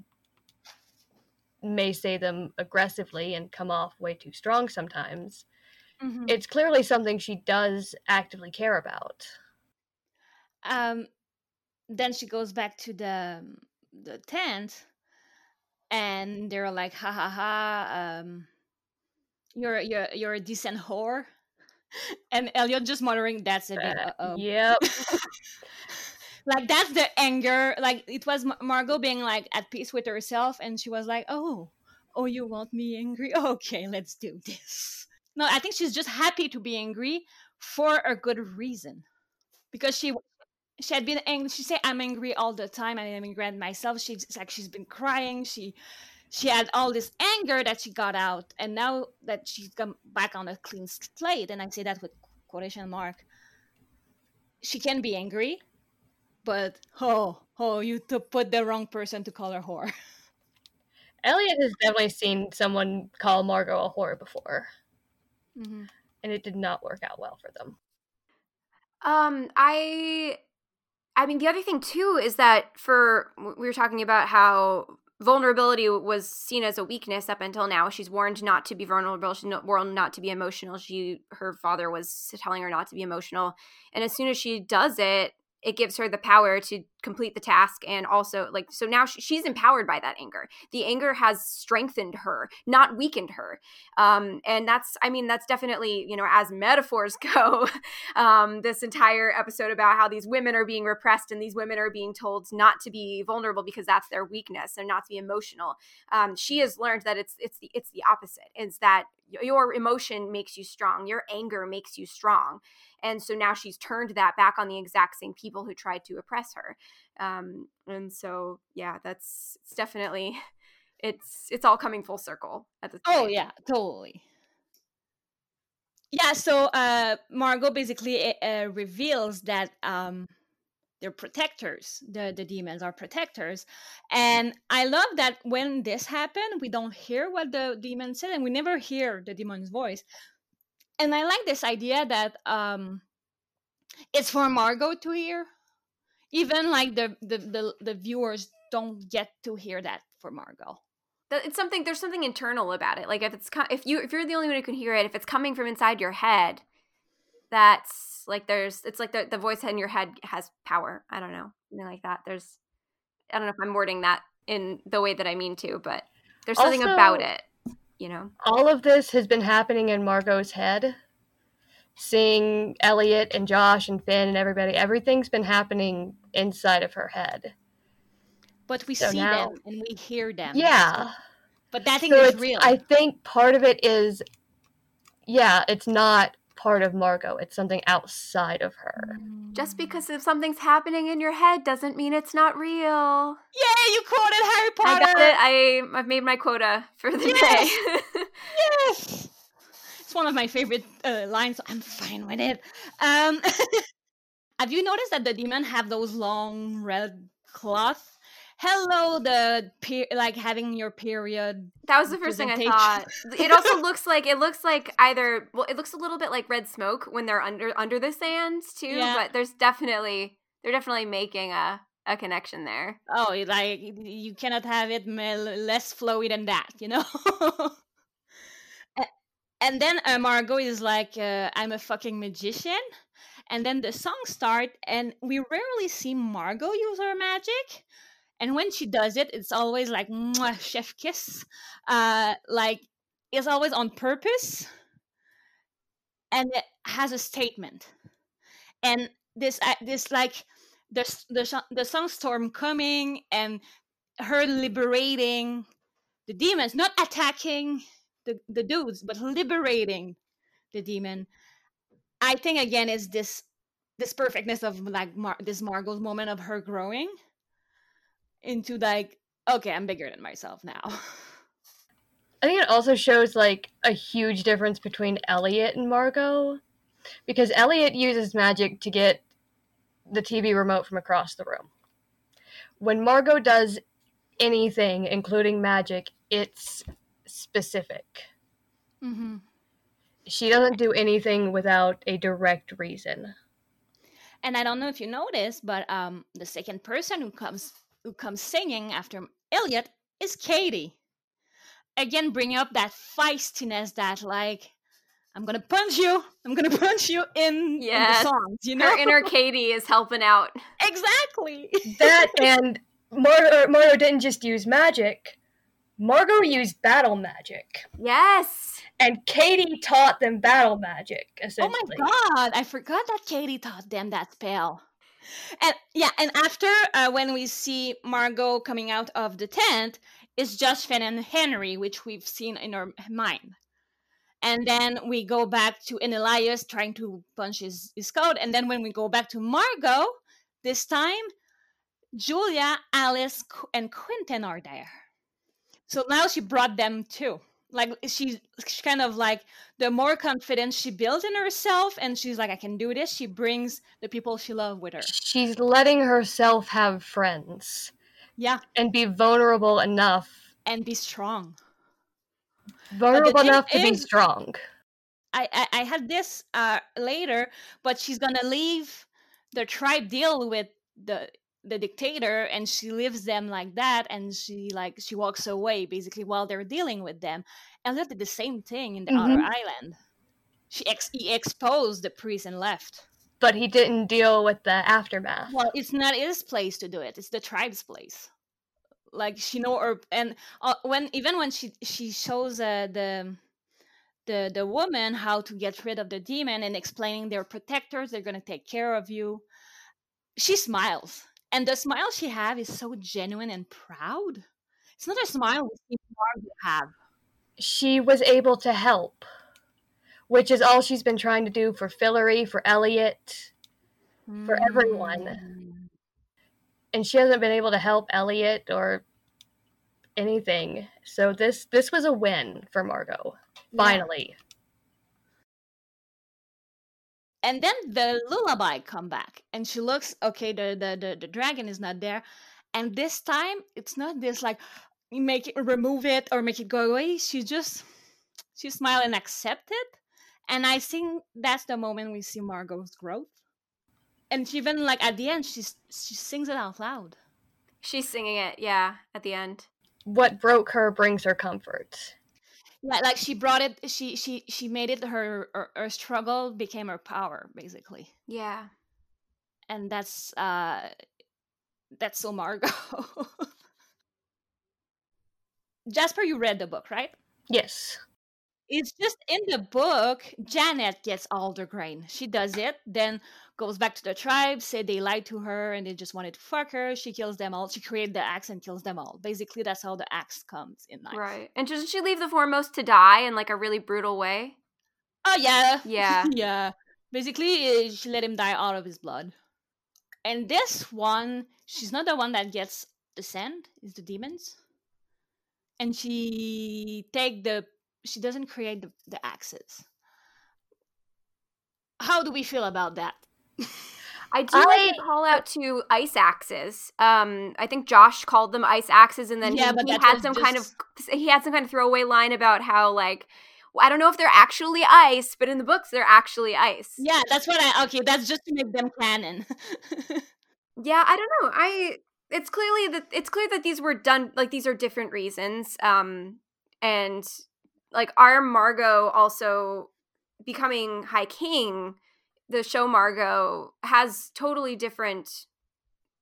may say them aggressively and come off way too strong sometimes. It's clearly something she does actively care about. um then she goes back to the the tent and they're like ha ha ha um you're you're you're a decent whore. And eliot just muttering that's a bit Uh, Yep. like that's the anger like it was Mar- margo being like at peace with herself and she was like oh oh you want me angry? Okay let's do this no i think she's just happy to be angry for a good reason. Because she she had been angry she said i'm angry all the time. I'm angry at myself. She's like she's been crying. She she had all this anger that she got out and now that she's come back on a clean slate and i say that with quotation mark she can be angry but oh oh you to put the wrong person to call her whore. Eliot has definitely seen someone call Margo a whore before, mm-hmm. and it did not work out well for them. Um, I, I mean, the other thing too is that for we were talking about how vulnerability was seen as a weakness up until now. She's warned not to be vulnerable. She's not, warned not to be emotional. She, her father was telling her not to be emotional, and as soon as she does it, it gives her the power to complete the task and also like so now she, she's empowered by that anger. The anger has strengthened her not weakened her. Um and that's i mean that's definitely you know as metaphors go um this entire episode about how these women are being repressed and these women are being told not to be vulnerable because that's their weakness and not to be emotional. Um she has learned that it's it's the it's the opposite. Is that your emotion makes you strong. Your anger makes you strong. And so now she's turned that back on the exact same people who tried to oppress her um and so yeah that's it's definitely it's it's all coming full circle at this oh yeah totally. Yeah so uh margo basically uh, reveals that um they're protectors the the demons are protectors and i love that when this happened we don't hear what the demon said and we never hear the demon's voice and i like this idea that um it's for margo to hear even like the the the, the viewers don't get to hear that for margo. It's something there's something internal about it. Like if it's if you if you're the only one who can hear it if it's coming from inside your head that's like there's it's like the, the voice in your head has power. I don't know something like that. There's i don't know if i'm wording that in the way that i mean to but there's something Also- about it you know? All of this has been happening in Margo's head. Seeing Eliot and Josh and Fen and everybody, everything's been happening inside of her head. but we So see now- them and we hear them Yeah. but that thing So is real I think part of it is, yeah, it's not part of Margo. It's something outside of her. just because if something's happening in your head doesn't mean it's not real Yay, you quoted Harry Potter. I got it. I, I've made my quota for the Yes! day Yes. It's one of my favorite uh, lines. I'm fine with it. Um, have you noticed that the demon have those long red cloth? Hello, the per- like having your period. That was the first thing I thought. It also looks like it looks like either well, it looks a little bit like red smoke when they're under under the sands too. Yeah. But there's definitely they're definitely making a a connection there. Oh, like you cannot have it less flowy than that, you know. And then uh, Margo is like, uh, "I'm a fucking magician," and then the song start, and we rarely see Margo use her magic. And when she does it, it's always like chef kiss, uh, like it's always on purpose, and it has a statement. And this, uh, this like the the the song storm coming and her liberating the demons, not attacking the the dudes, but liberating the demon. I think again is this this perfectness of like Mar- this Margo's moment of her growing into like okay, I'm bigger than myself now. I think it also shows like a huge difference between Eliot and Margo because Eliot uses magic to get the TV remote from across the room. When Margo does anything, including magic, it's specific. mm-hmm. She doesn't do anything without a direct reason. And I don't know if you noticed, but um, the second person who comes who comes singing after Eliot is Kady. Again, bringing up that feistiness that like I'm gonna punch you, I'm gonna punch you in, in Yes. the songs, you know? Her inner Kady is helping out. exactly. That and Margo, Margo didn't just use magic. Margo used battle magic. Yes. And Kady taught them battle magic, Oh my god, I forgot that Kady taught them that spell. And yeah, and after uh, when we see Margo coming out of the tent, it's just Fen and Henry, which we've seen in our mind. And then we go back to Elias trying to punch his, his code. And then when we go back to Margo, this time, Julia, Alice, and Quentin are there. So now she brought them too. Like she's she's kind of like the more confidence she builds in herself and she's like, I can do this, she brings the people she loves with her. She's letting herself have friends Yeah. and be vulnerable enough, And be strong. vulnerable enough to be strong. I, I, I had this uh, later, but she's gonna leave the tribe deal with the the dictator, and she leaves them like that, and she like she walks away basically while they're dealing with them. Eliot did the same thing in the outer Mhm. island. She ex- he exposed the priest and left. But he didn't deal with the aftermath. Well, it's not his place to do it; it's the tribe's place. Like she know her, and uh, when even when she she shows uh, the the the woman how to get rid of the demon and explaining they're protectors, they're gonna take care of you. She smiles, and the smile she have is so genuine and proud. It's not a smile we see have. She was able to help, which is all she's been trying to do for Fillory, for Eliot, For everyone. Mm. and she hasn't been able to help Eliot or anything. So this this was a win for Margo. Yeah. Finally. And then the lullaby come back and she looks okay the, the the the dragon is not there. And this time it's not this like make it remove it or make it go away. She just she smile and accept it and i think that's the moment we see margo's growth. And she even like at the end she's she sings it out loud. She's singing it, yeah, at the end. What broke her brings her comfort. Yeah like she brought it she she she made it her her, her struggle became her power basically Yeah. and that's uh that's so margo jasper you read the book right Yes. it's just in the book janet gets all the grain she does it then goes back to the tribe say they lied to her and they just wanted to fuck her she kills them all she created the axe and kills them all. Basically that's how the axe comes in life. Right. And doesn't she leave the foremost to die in like a really brutal way? oh yeah. Yeah. yeah. Basically uh, she let him die out of his blood. And this one she's not the one that gets the sand it's the demons. And she take the she doesn't create the, the axes. How do we feel about that I do like I- to call out to ice axes. Um, I think Josh called them ice axes, and then Yeah, he, he had some kind of he had some kind of throwaway line about how like I don't know if they're actually ice, but in the books they're actually ice. yeah that's what i okay that's just to make them canon Yeah, I don't know. I it's clearly that it's clear that these were done like these are different reasons. Um and like our Margo also becoming High King, the show Margo has totally different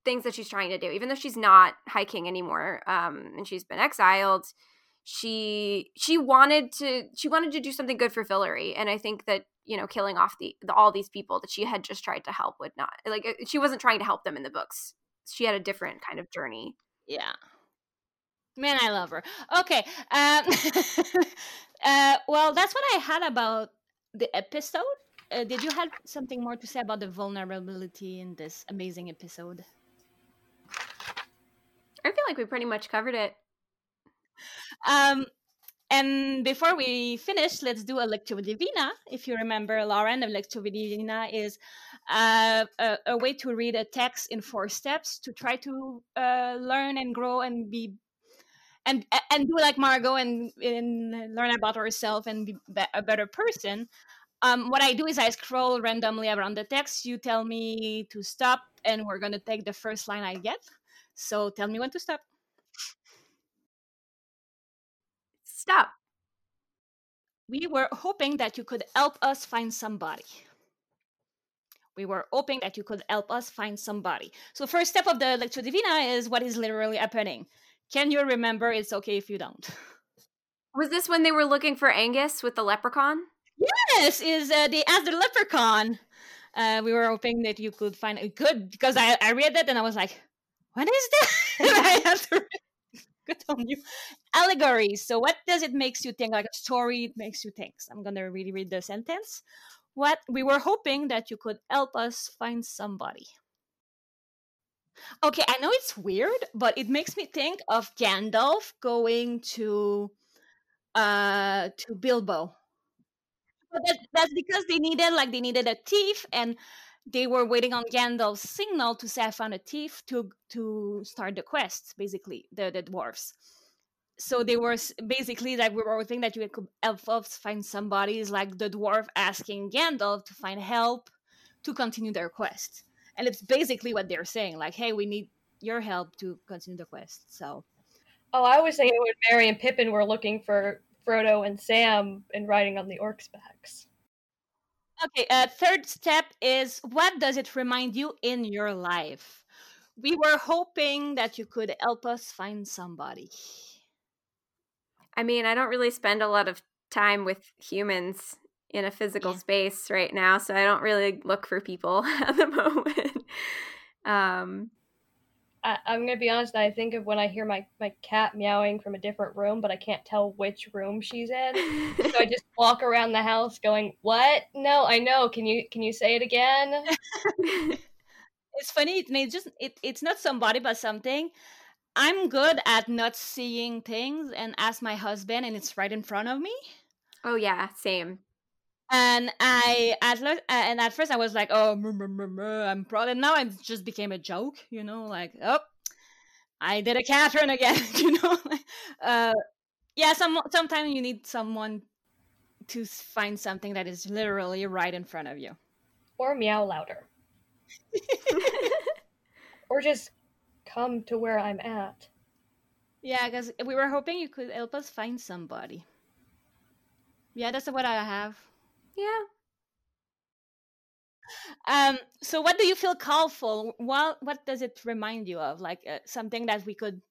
things that she's trying to do. Even though she's not High King anymore, um, and she's been exiled, she she wanted to she wanted to do something good for Fillory, and I think that you know killing off the, the all these people that she had just tried to help would not like uh, she wasn't trying to help them in the books. She had a different kind of journey. Yeah. Man, I love her. Okay. Um, uh, well, that's what I had about the episode. Uh, did you have something more to say about the vulnerability in this amazing episode? I feel like we pretty much covered it. Um, and before we finish, let's do a lectio divina. If you remember, Lauren, a lectio divina is uh, a, a, way to read a text in four steps to try to uh, learn and grow and be and and do like Margo and, and learn about herself and be a better person. Um, what I do is I scroll randomly around the text. You tell me to stop, and we're gonna take the first line I get. So tell me when to stop. Stop. We were hoping that you could help us find somebody. We were hoping that you could help us find somebody. So first step of the Lectio Divina is what is literally happening. Can you remember? It's okay if you don't. Was this when they were looking for Angus with the leprechaun? Yes, is uh, they asked the leprechaun. Uh, we were hoping that you could find it good because I, I read that and I was like, what is that? I to good on you. Allegories. So what does it makes you think? Like a story makes you think. So I'm gonna really read the sentence. What we were hoping that you could help us find somebody. Okay, I know it's weird, but it makes me think of Gandalf going to uh to Bilbo. But that, that's because they needed like they needed a thief and they were waiting on Gandalf's signal to say I found a thief to to start the quest, basically, the, the dwarves. So they were basically like we were hoping that you could help us find somebody is like the dwarf asking Gandalf to find help to continue their quest and it's basically what they're saying like hey we need your help to continue the quest so oh i was thinking when merry and pippin were looking for frodo and sam and riding on the orcs backs okay uh, third step is what does it remind you in your life we were hoping that you could help us find somebody i mean i don't really spend a lot of time with humans in a physical yeah. space right now, so I don't really look for people at the moment. um, I, am gonna be honest. I think of when I hear my my cat meowing from a different room, but I can't tell which room she's in. so I just walk around the house going, "What? No, I know. Can you can you say it again?" it's funny. It may just it, it's not somebody, but something. I'm good at not seeing things and ask my husband, and it's right in front of me. Oh yeah, same and I at uh, and at first I was like, oh, I'm proud, and now it just became a joke, you know, like, oh, I did a Catherine again, you know. uh, yeah, some sometimes you need someone to find something that is literally right in front of you, or meow louder, or just come to where I'm at. Yeah, because we were hoping you could help us find somebody. Yeah, that's what I have. Yeah. Um, so what do you feel callful? What what does it remind you of? Like uh, something that we could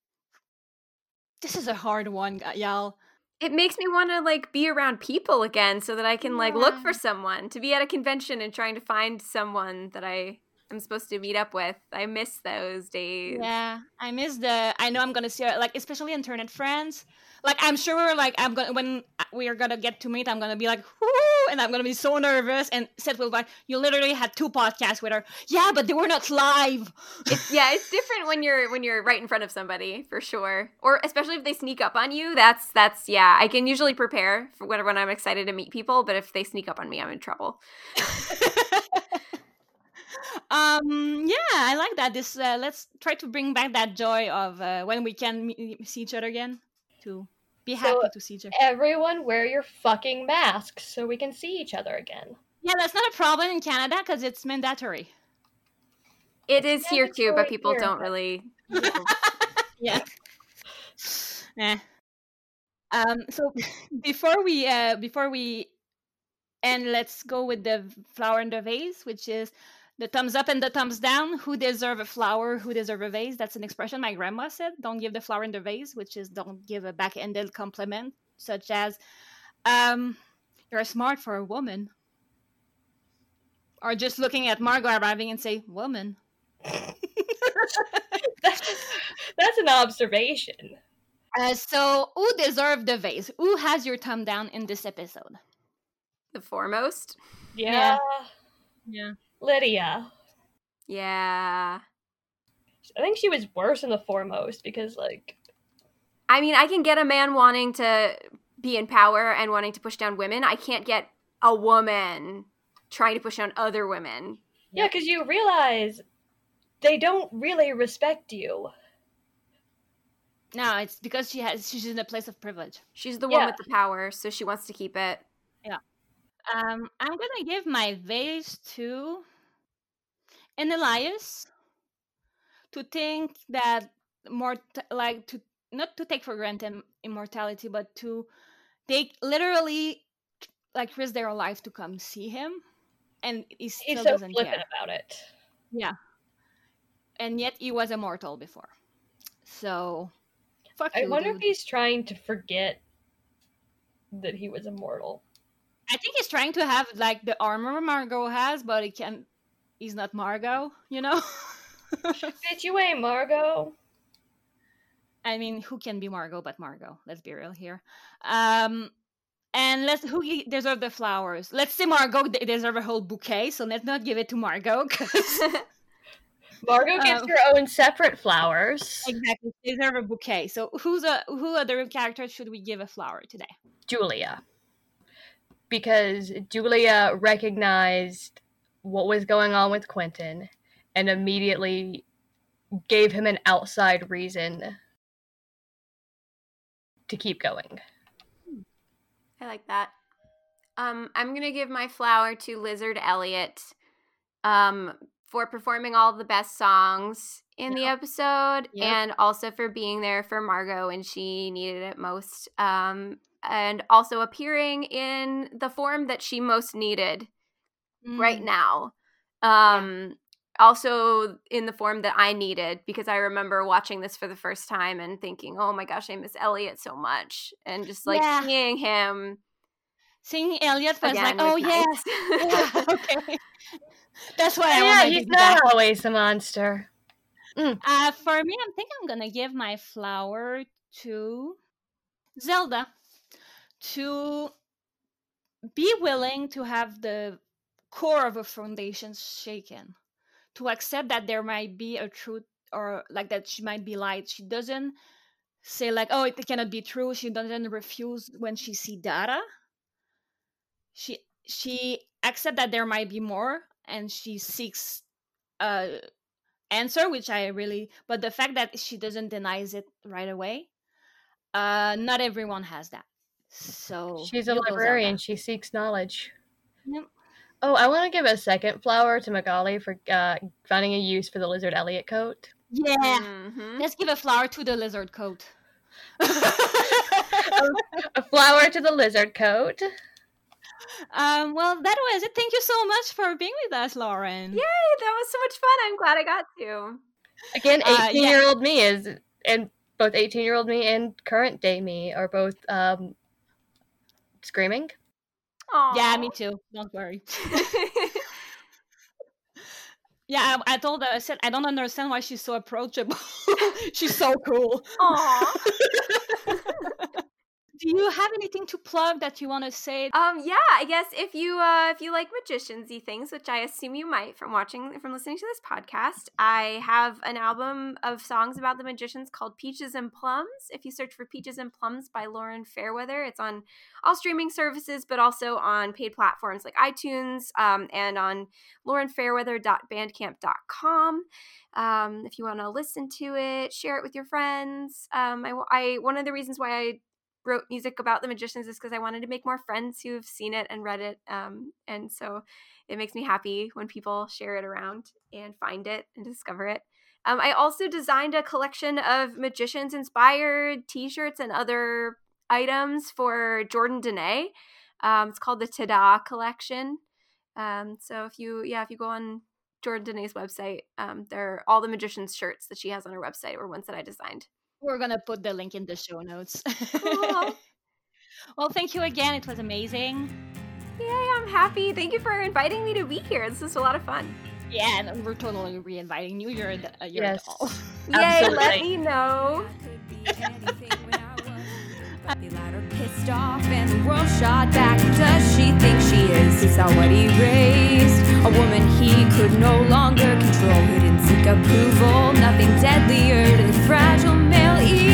This is a hard one, y'all. It makes me want to like be around people again so that I can like look for someone. To be at a convention and trying to find someone that I am supposed to meet up with. I miss those days. Yeah, I miss the. I know I'm gonna see like especially internet friends. Like I'm sure we're like I'm gonna when we are gonna get to meet, I'm gonna be like, Whoo! And I'm gonna be so nervous. And Seth will be like, "You literally had two podcasts with her." Yeah, but they were not live. It's, yeah, it's different when you're when you're right in front of somebody for sure, or especially if they sneak up on you. That's that's yeah. I can usually prepare for when when I'm excited to meet people, but if they sneak up on me, I'm in trouble. um yeah i like that this uh, let's try to bring back that joy of uh, when we can meet, see each other again too be happy so to see each other. Everyone wear your fucking masks so we can see each other again. Yeah, that's not a problem in Canada because it's mandatory. It is Yeah, here too, but people here, don't really. yeah. Eh. Um. So before we uh before we end, let's go with the flower in the vase, which is the thumbs up and the thumbs down. Who deserve a flower? Who deserve a vase? That's an expression my grandma said. Don't give the flower in the vase, which is don't give a back-ended compliment, such as, um, you're smart for a woman. Or just looking at Margo arriving and say, woman. that's, that's an observation. Uh, so, who deserved the vase? Who has your thumb down in this episode? The foremost. Yeah. Yeah. Lydia. Yeah. I think she was worse in the foremost because, like, I mean, I can get a man wanting to be in power and wanting to push down women. I can't get a woman trying to push down other women. yeah, because you realize they don't really respect you. No, it's because she has she's in a place of privilege. She's the one Yeah. with the power, so she wants to keep it. Um, I'm gonna give my vase to Enyalius to think that more like to not to take for granted immortality, but to take literally like risk their life to come see him, and he still He's so doesn't flippant care. about it. Yeah, and yet he was immortal before, so I you, wonder if he's trying to forget that he was immortal. I think he's trying to have like the armor Margo has, but he can. He's not Margo, you know. Bitch, you ain't Margo. I mean, who can be Margo but Margo? Let's be real here. Um, and let's who deserve the flowers? Let's say Margo they deserve a whole bouquet, so let's not give it to Margo because Margo gets Um, her own separate flowers. exactly they deserve a bouquet. So who's a who other character should we give a flower today? Julia. Because Julia recognized what was going on with Quentin and immediately gave him an outside reason to keep going. I like that. Um, I'm gonna give my flower to Lizard Eliot, um, for performing all the best songs in the episode, and also for being there for Margo when she needed it most. Um, and also appearing in the form that she most needed right Mm, now. Um, also in the form that I needed because I remember watching this for the first time and thinking, "Oh my gosh, I miss Eliot so much," and just like Yeah. seeing him Seeing Eliot was again like, oh was yes, nice. yeah, okay. That's why I yeah, want to he's that. not always a monster. Uh, for me, I think I'm gonna give my flower to Zelda to be willing to have the core of a foundation shaken, to accept that there might be a truth or like that she might be lied. She doesn't say like, "Oh, it cannot be true." She doesn't refuse when she see data. She she accept that there might be more, and she seeks uh answer which i really but the fact that she doesn't denies it right away uh not everyone has that so She's a you go, Zelda. librarian. She seeks knowledge. Yep. Oh, I want to give a second flower to Magali for uh, finding a use for the lizard Eliot coat. yeah Mhm. let's give a flower to the lizard coat A flower to the lizard coat. um well that was it thank you so much for being with us lauren Yay, that was so much fun. I'm glad I got to. Again, Uh, 18 yeah. year old me is, and both 18 year old me and current day me are both um, screaming. yeah me too. Don't worry. Yeah I, I told her i said i don't understand why she's so approachable. She's so cool. Aw. do you have anything to plug that you want to say Um, yeah, I guess if you uh if you like magiciansy things, which I assume you might from watching from listening to this podcast, I have an album of songs about the magicians called Peaches and Plums. If you search for Peaches and Plums by Lauren Fairweather, it's on all streaming services, but also on paid platforms like iTunes, um, and on laurenfairweather.bandcamp.com. Um, if you want to listen to it, share it with your friends. Um, I, I one of the reasons why I wrote music about the magicians is because I wanted to make more friends who've seen it and read it. Um, and so it makes me happy when people share it around and find it and discover it. Um, I also designed a collection of magicians inspired t shirts and other items for Jordan Dene. Um, it's called the Tada collection. Um, so if you, yeah, if you go on Jordan Dene's website, um, there all the magician's shirts that she has on her website were ones that I designed. We're gonna put the link in the show notes. Cool. well, thank you again. It was amazing. Yay, I'm happy. Thank you for inviting me to be here. This is a lot of fun. Yeah, and we're totally re-inviting you. You're the, uh, you're Yes. a doll. Yay, let me know. The latter pissed off and the world shot back. Does she think she is? Is that what he raised? A woman he could no longer control, who didn't seek approval. Nothing deadlier to the fragile male ego.